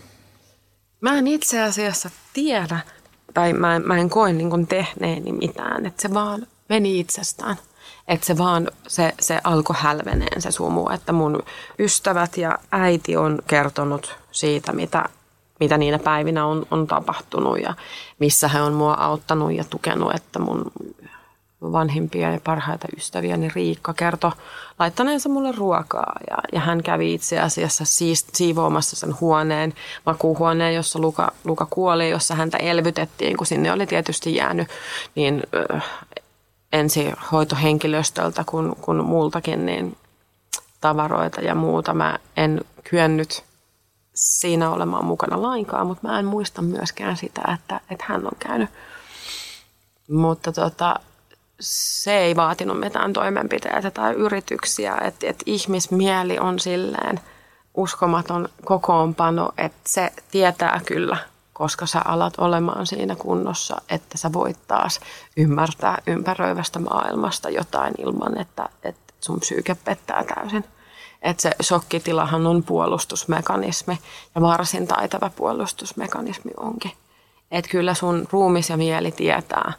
Mä en itse asiassa tiedä, tai mä, mä en koe niin tehneeni mitään, että se vaan meni itsestään. Että se vaan, se, se alkoi hälveneen se sumu, että mun ystävät ja äiti on kertonut siitä, mitä, mitä niinä päivinä on, on tapahtunut ja missä he on mua auttanut ja tukenut, että mun vanhimpia ja parhaita ystäviä, niin Riikka kertoi laittaneensa mulle ruokaa. Ja, ja hän kävi itse asiassa siis, siivoamassa sen huoneen, makuuhuoneen, jossa Luka, Luka kuoli, jossa häntä elvytettiin, kun sinne oli tietysti jäänyt niin äh, ensihoitohenkilöstöltä kuin, kuin muultakin niin tavaroita ja muuta. Mä en kyennyt siinä olemaan mukana lainkaan, mutta mä en muista myöskään sitä, että, että hän on käynyt. Mutta tota, se ei vaatinut mitään toimenpiteitä tai yrityksiä, että, että ihmismieli on silleen uskomaton kokoonpano, että se tietää kyllä, koska sä alat olemaan siinä kunnossa, että sä voit taas ymmärtää ympäröivästä maailmasta jotain ilman, että, että sun psyyke pettää täysin. Että se shokkitilahan on puolustusmekanismi ja varsin taitava puolustusmekanismi onkin. Että kyllä sun ruumis ja mieli tietää,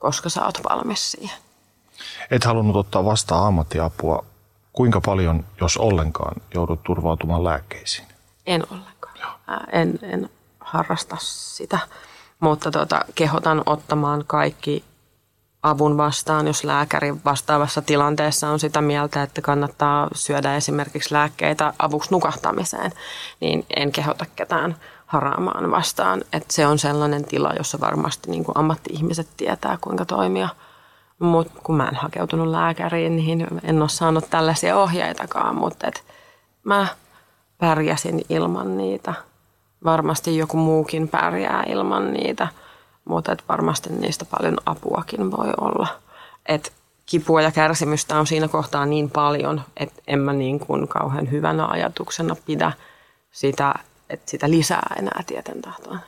koska sä oot valmis siihen. Et halunnut ottaa vastaan ammattiapua. Kuinka paljon, jos ollenkaan, joudut turvautumaan lääkkeisiin? En ollenkaan. En, en harrasta sitä, mutta tota, kehotan ottamaan kaikki avun vastaan, jos lääkäri vastaavassa tilanteessa on sitä mieltä, että kannattaa syödä esimerkiksi lääkkeitä avuksi nukahtamiseen, niin en kehota ketään haraamaan vastaan. Että se on sellainen tila, jossa varmasti niin kuin ammatti-ihmiset tietää, kuinka toimia. Mutta kun mä en hakeutunut lääkäriin, niin en ole saanut tällaisia ohjeitakaan, mutta et mä pärjäsin ilman niitä. Varmasti joku muukin pärjää ilman niitä – mutta et varmasti niistä paljon apuakin voi olla. Et kipua ja kärsimystä on siinä kohtaa niin paljon, että en mä niin kuin kauhean hyvänä ajatuksena pidä sitä, että sitä lisää enää tieten tahtoon.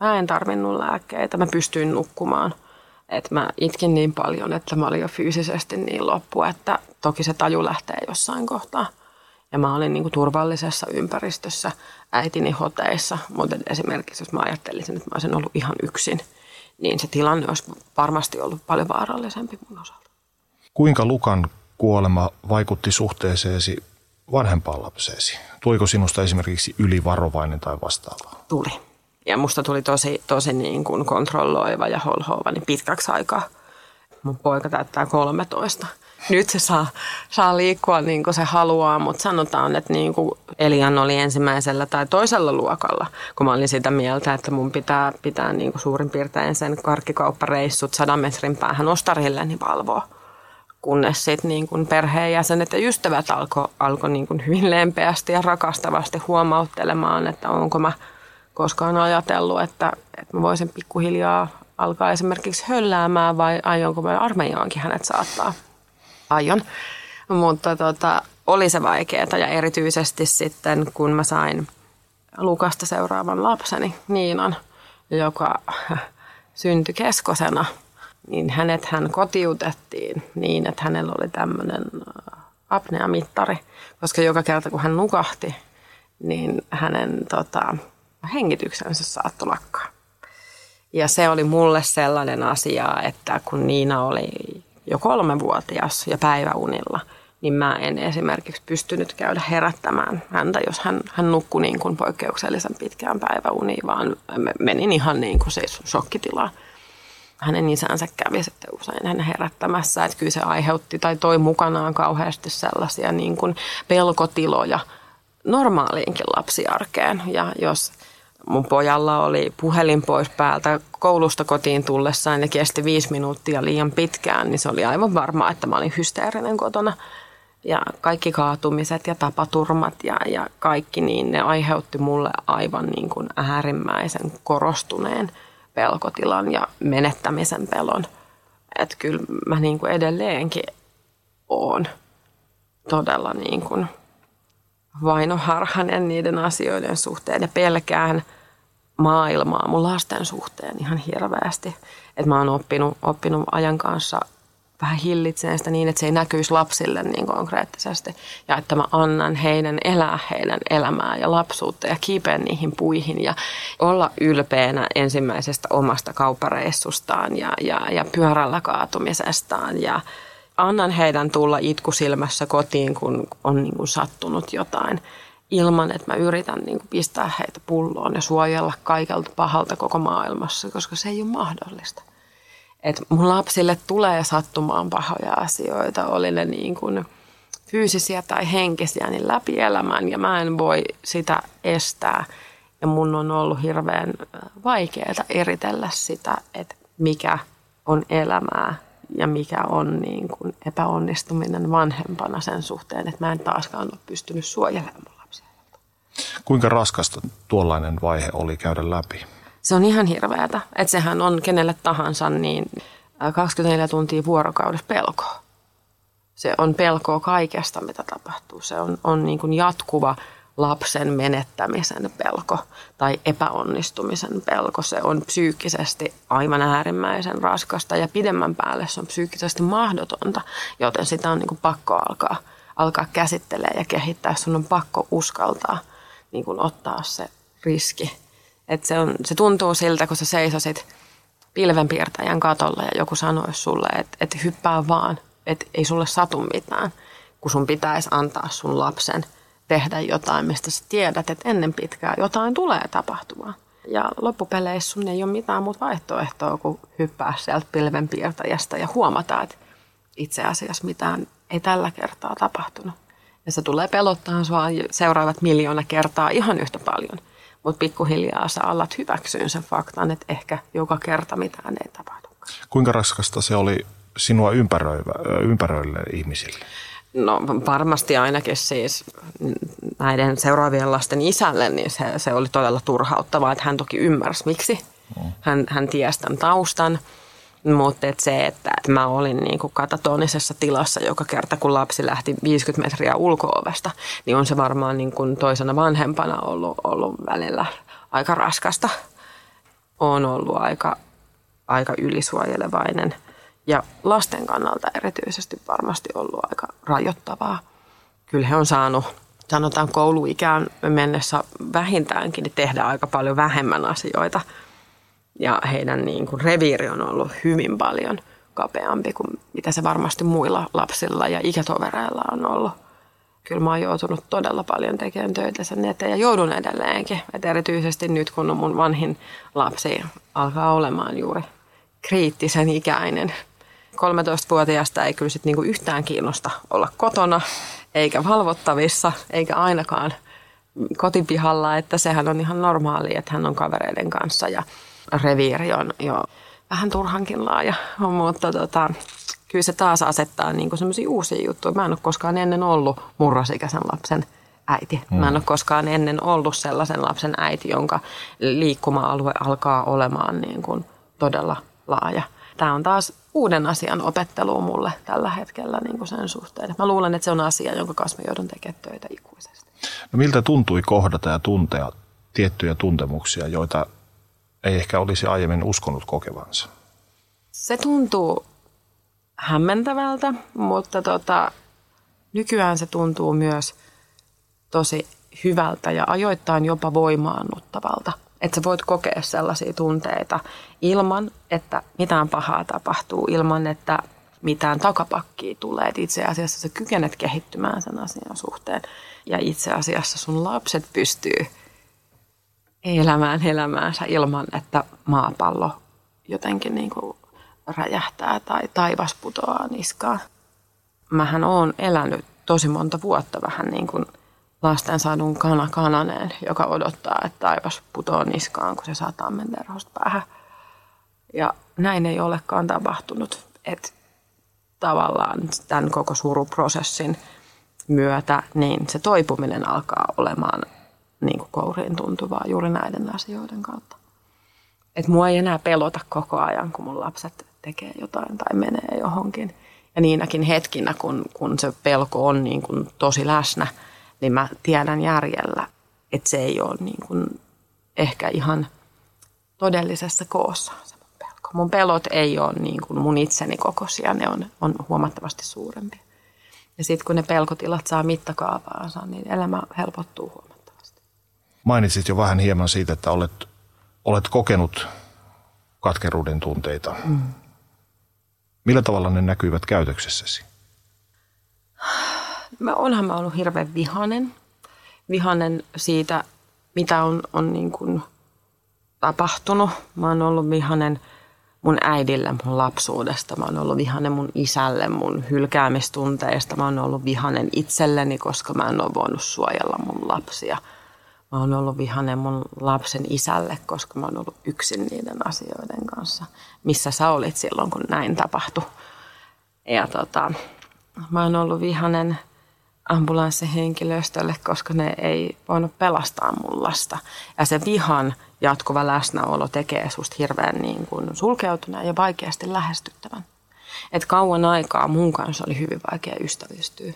Mä en tarvinnut lääkkeitä, mä pystyin nukkumaan. Et mä itkin niin paljon, että mä olin jo fyysisesti niin loppu, että toki se taju lähtee jossain kohtaa – ja mä olin niin kuin turvallisessa ympäristössä äitini hoteissa, mutta esimerkiksi jos mä ajattelisin, että mä olisin ollut ihan yksin, niin se tilanne olisi varmasti ollut paljon vaarallisempi mun osalta. Kuinka Lukan kuolema vaikutti suhteeseesi vanhempaan lapseesi? Tuliko sinusta esimerkiksi ylivarovainen tai vastaavaa? Tuli. Ja musta tuli tosi, tosi niin kuin kontrolloiva ja holhoava niin pitkäksi aikaa. Mun poika täyttää 13 nyt se saa, saa liikkua niin kuin se haluaa, mutta sanotaan, että niin kuin Elian oli ensimmäisellä tai toisella luokalla, kun mä olin sitä mieltä, että mun pitää, pitää niin kuin suurin piirtein sen karkkikauppareissut sadan metrin päähän ostarille niin valvoa. Kunnes sitten niin kuin perheenjäsenet ja ystävät alkoi alko niin kuin hyvin lempeästi ja rakastavasti huomauttelemaan, että onko mä koskaan ajatellut, että, että mä voisin pikkuhiljaa alkaa esimerkiksi hölläämään vai aionko mä armeijaankin hänet saattaa aion. Mutta tota, oli se vaikeaa ja erityisesti sitten kun mä sain Lukasta seuraavan lapseni Niinan, joka syntyi keskosena, niin hänet hän kotiutettiin niin, että hänellä oli tämmöinen äh, apneamittari, koska joka kerta kun hän nukahti, niin hänen tota, hengityksensä saattoi lakkaa. Ja se oli mulle sellainen asia, että kun Niina oli jo kolmevuotias ja päiväunilla, niin mä en esimerkiksi pystynyt käydä herättämään häntä, jos hän, hän nukkui niin kuin poikkeuksellisen pitkään päiväuniin, vaan menin ihan niin kuin siis shokkitilaan. Hänen isänsä kävi sitten usein hänen herättämässä, että kyllä se aiheutti tai toi mukanaan kauheasti sellaisia niin kuin pelkotiloja normaaliinkin lapsiarkeen. Ja jos mun pojalla oli puhelin pois päältä koulusta kotiin tullessaan ja kesti viisi minuuttia liian pitkään, niin se oli aivan varmaa, että mä olin hysteerinen kotona. Ja kaikki kaatumiset ja tapaturmat ja, ja kaikki, niin ne aiheutti mulle aivan niin kuin äärimmäisen korostuneen pelkotilan ja menettämisen pelon. Että kyllä mä niin kuin edelleenkin oon todella niin kuin vainoharhanen niiden asioiden suhteen ja pelkään maailmaa mun lasten suhteen ihan hirveästi. Että mä oon oppinut, oppinut ajan kanssa vähän hillitseen sitä niin, että se ei näkyisi lapsille niin konkreettisesti. Ja että mä annan heidän elää heidän elämää ja lapsuutta ja kipeä niihin puihin ja olla ylpeänä ensimmäisestä omasta kauppareissustaan ja, ja, ja pyörällä kaatumisestaan ja annan heidän tulla itkusilmässä kotiin, kun on niin kuin sattunut jotain ilman, että mä yritän niin kuin pistää heitä pulloon ja suojella kaikelta pahalta koko maailmassa, koska se ei ole mahdollista. Et mun lapsille tulee sattumaan pahoja asioita, oli ne niin kuin fyysisiä tai henkisiä, niin läpi elämän ja mä en voi sitä estää. Ja mun on ollut hirveän vaikeaa eritellä sitä, että mikä on elämää ja mikä on niin kuin epäonnistuminen vanhempana sen suhteen, että mä en taaskaan ole pystynyt suojelemaan lapsia. Kuinka raskasta tuollainen vaihe oli käydä läpi? Se on ihan hirveätä. Että sehän on kenelle tahansa niin 24 tuntia vuorokaudessa pelkoa. Se on pelkoa kaikesta, mitä tapahtuu. Se on, on niin kuin jatkuva lapsen menettämisen pelko tai epäonnistumisen pelko. Se on psyykkisesti aivan äärimmäisen raskasta ja pidemmän päälle se on psyykkisesti mahdotonta, joten sitä on niin kuin pakko alkaa, alkaa käsittelemään ja kehittää. Sun on pakko uskaltaa niin kuin ottaa se riski. Et se, on, se tuntuu siltä, kun sä seisosit pilvenpiirtäjän katolla ja joku sanoisi sulle, että, että hyppää vaan, että ei sulle satu mitään, kun sun pitäisi antaa sun lapsen – tehdä jotain, mistä sä tiedät, että ennen pitkää jotain tulee tapahtumaan. Ja loppupeleissä sun ei ole mitään muuta vaihtoehtoa kuin hyppää sieltä pilvenpiirtäjästä ja huomata, että itse asiassa mitään ei tällä kertaa tapahtunut. Ja se tulee pelottaa sua seuraavat miljoona kertaa ihan yhtä paljon. Mutta pikkuhiljaa sä alat hyväksyyn sen faktan, että ehkä joka kerta mitään ei tapahdu. Kuinka raskasta se oli sinua ympäröivä, ihmisille? No varmasti ainakin siis näiden seuraavien lasten isälle, niin se, se oli todella turhauttavaa, että hän toki ymmärsi miksi. Mm. Hän, hän tiesi tämän taustan, mutta et se, että, että mä olin niin kuin katatonisessa tilassa joka kerta, kun lapsi lähti 50 metriä ulkoovesta, niin on se varmaan niin kuin toisena vanhempana ollut, ollut välillä aika raskasta. On ollut aika, aika ylisuojelevainen – ja lasten kannalta erityisesti varmasti ollut aika rajoittavaa. Kyllä he on saanut, sanotaan kouluikään mennessä vähintäänkin, tehdä aika paljon vähemmän asioita. Ja heidän niin kuin reviiri on ollut hyvin paljon kapeampi kuin mitä se varmasti muilla lapsilla ja ikätovereilla on ollut. Kyllä mä oon joutunut todella paljon tekemään töitä sen eteen ja joudun edelleenkin. Et erityisesti nyt kun mun vanhin lapsi alkaa olemaan juuri kriittisen ikäinen, 13-vuotiaasta ei kyllä sit niinku yhtään kiinnosta olla kotona, eikä valvottavissa, eikä ainakaan kotipihalla, että sehän on ihan normaali, että hän on kavereiden kanssa ja reviiri on jo vähän turhankin laaja, mutta tota, kyllä se taas asettaa niinku semmoisia uusia juttuja. Mä en ole koskaan ennen ollut murrosikäisen lapsen äiti. Mä en mm. ole koskaan ennen ollut sellaisen lapsen äiti, jonka liikkuma-alue alkaa olemaan niin kuin todella laaja tämä on taas uuden asian opettelu mulle tällä hetkellä niin kuin sen suhteen. Mä luulen, että se on asia, jonka kanssa mä joudun tekemään töitä ikuisesti. No miltä tuntui kohdata ja tuntea tiettyjä tuntemuksia, joita ei ehkä olisi aiemmin uskonut kokevansa? Se tuntuu hämmentävältä, mutta tota, nykyään se tuntuu myös tosi hyvältä ja ajoittain jopa voimaannuttavalta. Että sä voit kokea sellaisia tunteita ilman, että mitään pahaa tapahtuu, ilman, että mitään takapakkia tulee. Et itse asiassa sä kykenet kehittymään sen asian suhteen. Ja itse asiassa sun lapset pystyy elämään elämäänsä ilman, että maapallo jotenkin niin kuin räjähtää tai taivas putoaa niskaan. Mähän oon elänyt tosi monta vuotta vähän niin kuin – lastensadun kana kananeen, joka odottaa, että taivas putoaa niskaan, kun se saa tammenterhosta päähän. Ja näin ei olekaan tapahtunut. Että tavallaan tämän koko suruprosessin myötä, niin se toipuminen alkaa olemaan niin kuin kouriin tuntuvaa juuri näiden asioiden kautta. Et mua ei enää pelota koko ajan, kun mun lapset tekee jotain tai menee johonkin. Ja niinäkin hetkinä, kun, kun se pelko on niin kuin tosi läsnä – niin mä tiedän järjellä, että se ei ole niin kuin ehkä ihan todellisessa koossa se mun pelko. Mun pelot ei ole niin kuin mun itseni kokoisia, ne on, on huomattavasti suurempia. Ja sitten kun ne pelkotilat saa mittakaavaansa, niin elämä helpottuu huomattavasti. Mainitsit jo vähän hieman siitä, että olet, olet kokenut katkeruuden tunteita. Mm. Millä tavalla ne näkyvät käytöksessäsi? Mä, onhan mä ollut hirveän vihanen. Vihanen siitä, mitä on, on niin kuin tapahtunut. Mä oon ollut vihanen mun äidille mun lapsuudesta. Mä oon ollut vihanen mun isälle mun hylkäämistunteista. Mä oon ollut vihanen itselleni, koska mä en ole voinut suojella mun lapsia. Mä oon ollut vihanen mun lapsen isälle, koska mä oon ollut yksin niiden asioiden kanssa. Missä sä olit silloin, kun näin tapahtui? Ja tota, mä oon ollut vihanen ambulanssihenkilöstölle, koska ne ei voinut pelastaa mun lasta. Ja se vihan jatkuva läsnäolo tekee susta hirveän niin kuin sulkeutuneen ja vaikeasti lähestyttävän. Et kauan aikaa mun kanssa oli hyvin vaikea ystävystyä.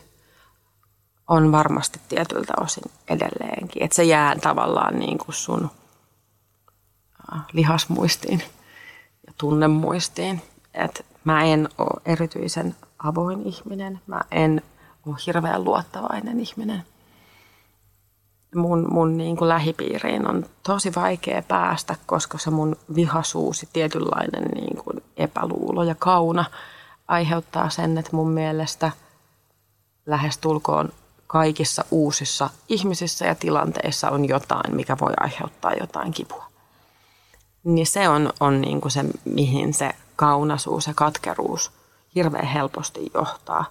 On varmasti tietyltä osin edelleenkin. Että se jää tavallaan niin kuin sun lihasmuistiin ja tunnemuistiin. Että mä en ole erityisen avoin ihminen. Mä en ole hirveän luottavainen ihminen. Mun, mun niin kuin lähipiiriin on tosi vaikea päästä, koska se mun vihasuusi, tietynlainen niin kuin epäluulo ja kauna aiheuttaa sen, että mun mielestä lähestulkoon kaikissa uusissa ihmisissä ja tilanteissa on jotain, mikä voi aiheuttaa jotain kipua. Niin se on, on niin kuin se, mihin se kaunasuus ja katkeruus hirveän helposti johtaa,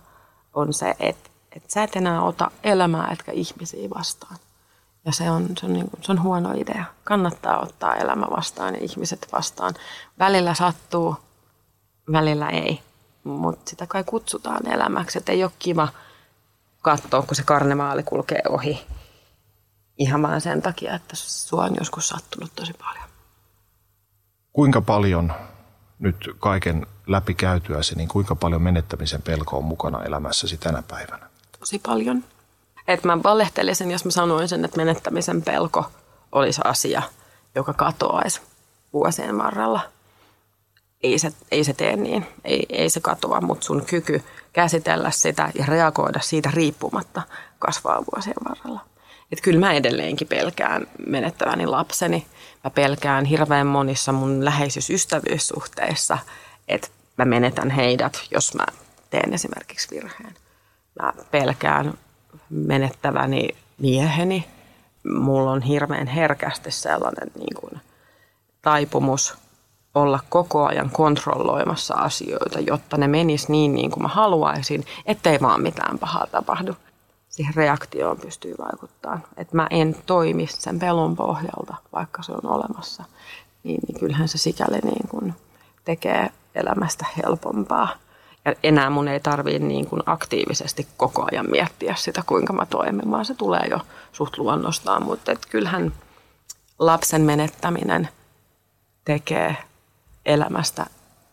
on se, että, että sä et enää ota elämää etkä ihmisiä vastaan. Ja se on, se, on niin kuin, se on huono idea. Kannattaa ottaa elämä vastaan ja ihmiset vastaan. Välillä sattuu, välillä ei. Mutta sitä kai kutsutaan elämäksi. Että ei ole kiva katsoa, kun se karnevaali kulkee ohi. Ihan vaan sen takia, että sua on joskus sattunut tosi paljon. Kuinka paljon nyt kaiken läpi käytyäsi, niin kuinka paljon menettämisen pelko on mukana elämässäsi tänä päivänä? Tosi paljon. Et mä valehtelisin, jos mä sanoisin, että menettämisen pelko olisi asia, joka katoaisi vuosien varrella. Ei se, ei se tee niin, ei, ei se katoa, mutta sun kyky käsitellä sitä ja reagoida siitä riippumatta kasvaa vuosien varrella. Et kyllä mä edelleenkin pelkään menettäväni lapseni. Mä pelkään hirveän monissa mun läheisyysystävyyssuhteissa, että mä menetän heidät, jos mä teen esimerkiksi virheen. Mä pelkään menettäväni mieheni. Mulla on hirveän herkästi sellainen niin kuin, taipumus olla koko ajan kontrolloimassa asioita, jotta ne menis niin, niin kuin mä haluaisin, ettei vaan mitään pahaa tapahdu. Siihen reaktioon pystyy vaikuttamaan. Että mä en toimi sen pelon pohjalta, vaikka se on olemassa. Niin, niin kyllähän se sikäli niin kuin tekee elämästä helpompaa. Ja enää mun ei tarvii niin kuin aktiivisesti koko ajan miettiä sitä, kuinka mä toimin, vaan se tulee jo suht luonnostaan. Mutta et kyllähän lapsen menettäminen tekee elämästä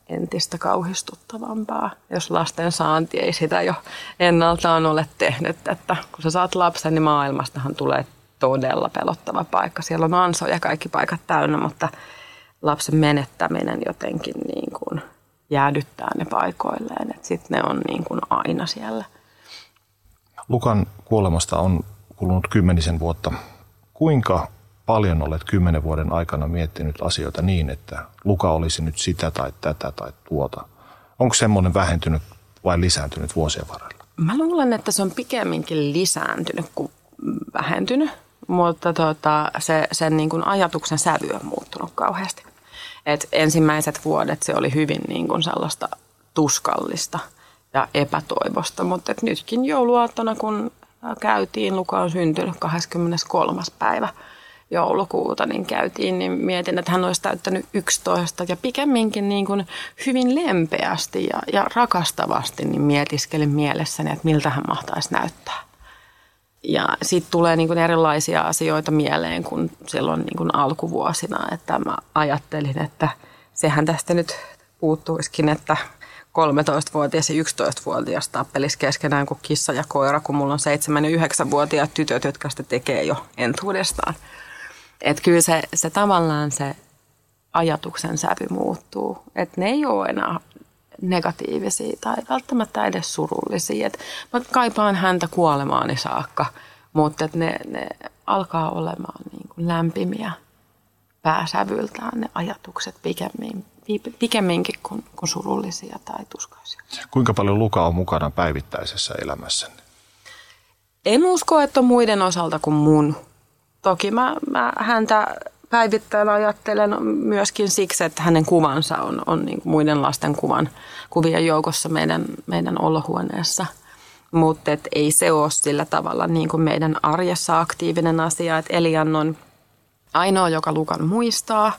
entistä kauhistuttavampaa, jos lasten saanti ei sitä jo ennaltaan ole tehnyt. Että kun sä saat lapsen, niin maailmastahan tulee todella pelottava paikka. Siellä on ansoja kaikki paikat täynnä, mutta lapsen menettäminen jotenkin niin kuin jäädyttää ne paikoilleen. Sitten ne on niin kuin aina siellä. Lukan kuolemasta on kulunut kymmenisen vuotta. Kuinka paljon olet kymmenen vuoden aikana miettinyt asioita niin, että Luka olisi nyt sitä tai tätä tai tuota? Onko semmoinen vähentynyt vai lisääntynyt vuosien varrella? Mä luulen, että se on pikemminkin lisääntynyt kuin vähentynyt, mutta tota, se, sen niin kuin ajatuksen sävy on muuttunut kauheasti. Et ensimmäiset vuodet se oli hyvin niin kuin sellaista tuskallista ja epätoivosta, mutta et nytkin jouluaattona, kun käytiin, Luka on syntynyt 23. päivä joulukuuta, niin käytiin, niin mietin, että hän olisi täyttänyt 11 ja pikemminkin niin kuin hyvin lempeästi ja, ja rakastavasti niin mietiskelin mielessäni, että miltä hän mahtaisi näyttää. Ja sitten tulee niin kuin erilaisia asioita mieleen kuin silloin niin kuin alkuvuosina, että mä ajattelin, että sehän tästä nyt puuttuisikin, että 13-vuotias ja 11-vuotias tappelisi keskenään kuin kissa ja koira, kun mulla on 7- ja 9-vuotiaat tytöt, jotka sitä tekee jo entuudestaan. Että kyllä se, se tavallaan se ajatuksen sävy muuttuu. Että ne ei ole enää negatiivisia tai välttämättä edes surullisia. Et mä kaipaan häntä kuolemaani saakka, mutta et ne, ne alkaa olemaan niin kuin lämpimiä pääsävyltään ne ajatukset pikemmin, pikemminkin kuin, kuin surullisia tai tuskaisia. Kuinka paljon Luka on mukana päivittäisessä elämässänne? En usko, että on muiden osalta kuin mun. Toki mä, mä häntä päivittäin ajattelen myöskin siksi, että hänen kuvansa on, on niin muiden lasten kuvan, kuvien joukossa meidän, meidän olohuoneessa. Mutta ei se ole sillä tavalla niin kuin meidän arjessa aktiivinen asia, että Elian on ainoa, joka Lukan muistaa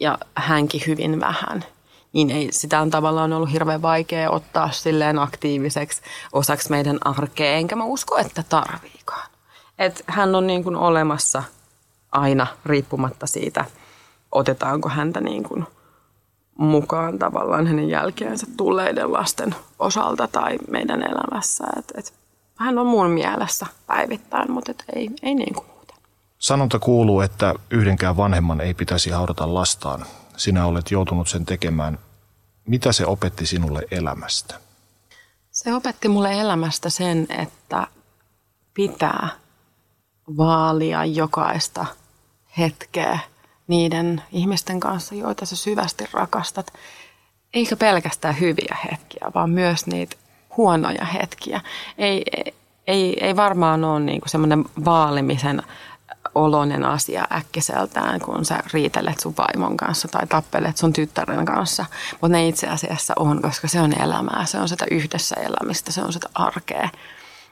ja hänkin hyvin vähän. niin ei, sitä on tavallaan ollut hirveän vaikea ottaa silleen aktiiviseksi osaksi meidän arkea, enkä mä usko, että tarviikaan. Et hän on niin kuin olemassa aina riippumatta siitä, otetaanko häntä niin kuin mukaan tavallaan hänen jälkeensä tulleiden lasten osalta tai meidän elämässä. Et, et hän on mun mielessä päivittäin, mutta et ei, ei niin kuin muuten. Sanonta kuuluu, että yhdenkään vanhemman ei pitäisi haudata lastaan. Sinä olet joutunut sen tekemään. Mitä se opetti sinulle elämästä? Se opetti mulle elämästä sen, että pitää vaalia jokaista hetkeä niiden ihmisten kanssa, joita sä syvästi rakastat. Eikä pelkästään hyviä hetkiä, vaan myös niitä huonoja hetkiä. Ei, ei, ei varmaan ole niin semmoinen vaalimisen oloinen asia äkkiseltään, kun sä riitelet sun vaimon kanssa tai tappelet sun tyttären kanssa. Mutta ne itse asiassa on, koska se on elämää, se on sitä yhdessä elämistä, se on sitä arkea.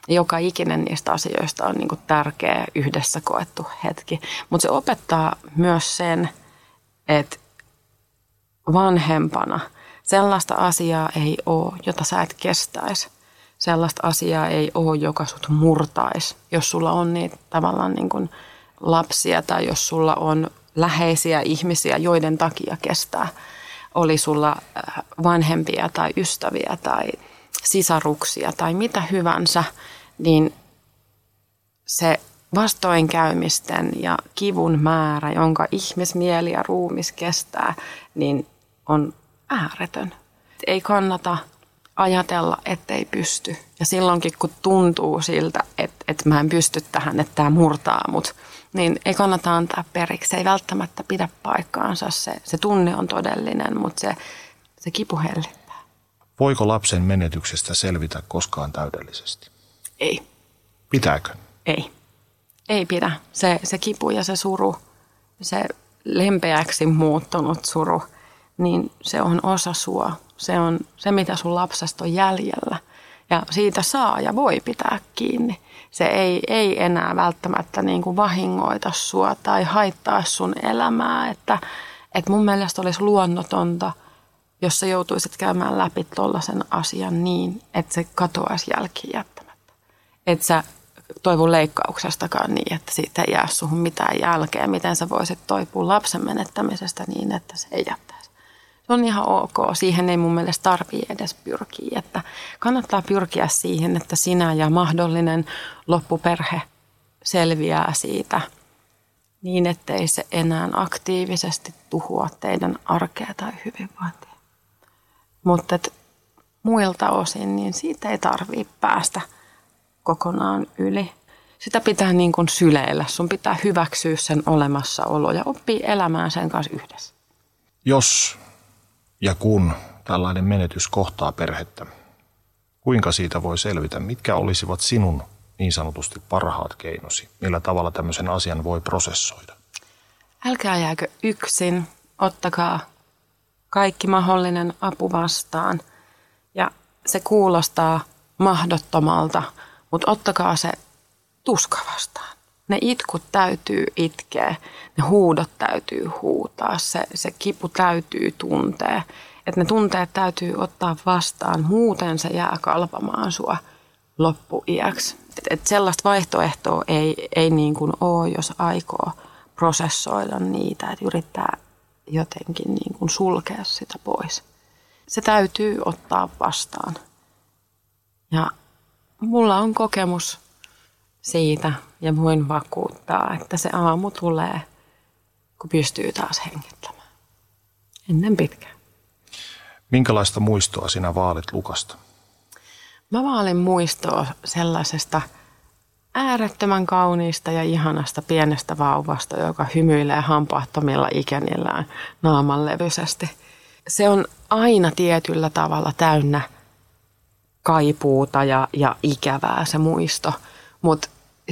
Joka ikinen niistä asioista on niin tärkeä yhdessä koettu hetki. Mutta se opettaa myös sen, että vanhempana sellaista asiaa ei ole, jota sä et kestäisi. Sellaista asiaa ei ole, joka sut murtaisi, jos sulla on niitä tavallaan niin kuin – lapsia tai jos sulla on läheisiä ihmisiä, joiden takia kestää, oli sulla äh, vanhempia tai ystäviä tai sisaruksia tai mitä hyvänsä, niin se vastoinkäymisten ja kivun määrä, jonka ihmismieli ja ruumis kestää, niin on ääretön. Ei kannata ajatella, ettei pysty. Ja silloinkin, kun tuntuu siltä, että, että mä en pysty tähän, että tämä murtaa mut, niin ei kannata antaa periksi. Se ei välttämättä pidä paikkaansa. Se, se tunne on todellinen, mutta se, se kipu hellittää. Voiko lapsen menetyksestä selvitä koskaan täydellisesti? Ei. Pitääkö? Ei. Ei pidä. Se, se kipu ja se suru, se lempeäksi muuttunut suru, niin se on osa sua. Se on se, mitä sun lapsesta on jäljellä. Ja siitä saa ja voi pitää kiinni se ei, ei enää välttämättä niin kuin vahingoita sua tai haittaa sun elämää. Että, että mun mielestä olisi luonnotonta, jos sä joutuisit käymään läpi tuollaisen asian niin, että se katoaisi jälkiin Että sä toivu leikkauksestakaan niin, että siitä ei jää suhun mitään jälkeä. Miten sä voisit toipua lapsen menettämisestä niin, että se ei jättäisi se on ihan ok. Siihen ei mun mielestä tarvii edes pyrkiä. Että kannattaa pyrkiä siihen, että sinä ja mahdollinen loppuperhe selviää siitä niin, ettei se enää aktiivisesti tuhua teidän arkea tai hyvinvointia. Mutta muilta osin, niin siitä ei tarvii päästä kokonaan yli. Sitä pitää niin kuin syleillä. Sun pitää hyväksyä sen olemassaolo ja oppia elämään sen kanssa yhdessä. Jos ja kun tällainen menetys kohtaa perhettä, kuinka siitä voi selvitä? Mitkä olisivat sinun niin sanotusti parhaat keinosi? Millä tavalla tämmöisen asian voi prosessoida? Älkää jääkö yksin. Ottakaa kaikki mahdollinen apu vastaan. Ja se kuulostaa mahdottomalta, mutta ottakaa se tuska vastaan. Ne itkut täytyy itkeä, ne huudot täytyy huutaa, se, se kipu täytyy tuntea. Että ne tunteet täytyy ottaa vastaan, muuten se jää kalpamaan sua loppuiäksi. Et, et sellaista vaihtoehtoa ei, ei niin kuin ole, jos aikoo prosessoida niitä, että yrittää jotenkin niin kuin sulkea sitä pois. Se täytyy ottaa vastaan. Ja mulla on kokemus siitä ja voin vakuuttaa, että se aamu tulee, kun pystyy taas hengittämään. Ennen pitkään. Minkälaista muistoa sinä vaalit Lukasta? Mä vaalin muistoa sellaisesta äärettömän kauniista ja ihanasta pienestä vauvasta, joka hymyilee hampaattomilla ikänillään naamanlevyisesti. Se on aina tietyllä tavalla täynnä kaipuuta ja, ja ikävää se muisto, mutta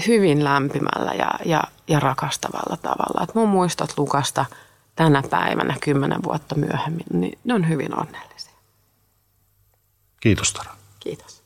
hyvin lämpimällä ja, ja, ja rakastavalla tavalla. Et mun muistot Lukasta tänä päivänä kymmenen vuotta myöhemmin, niin ne on hyvin onnellisia. Kiitos Tara. Kiitos.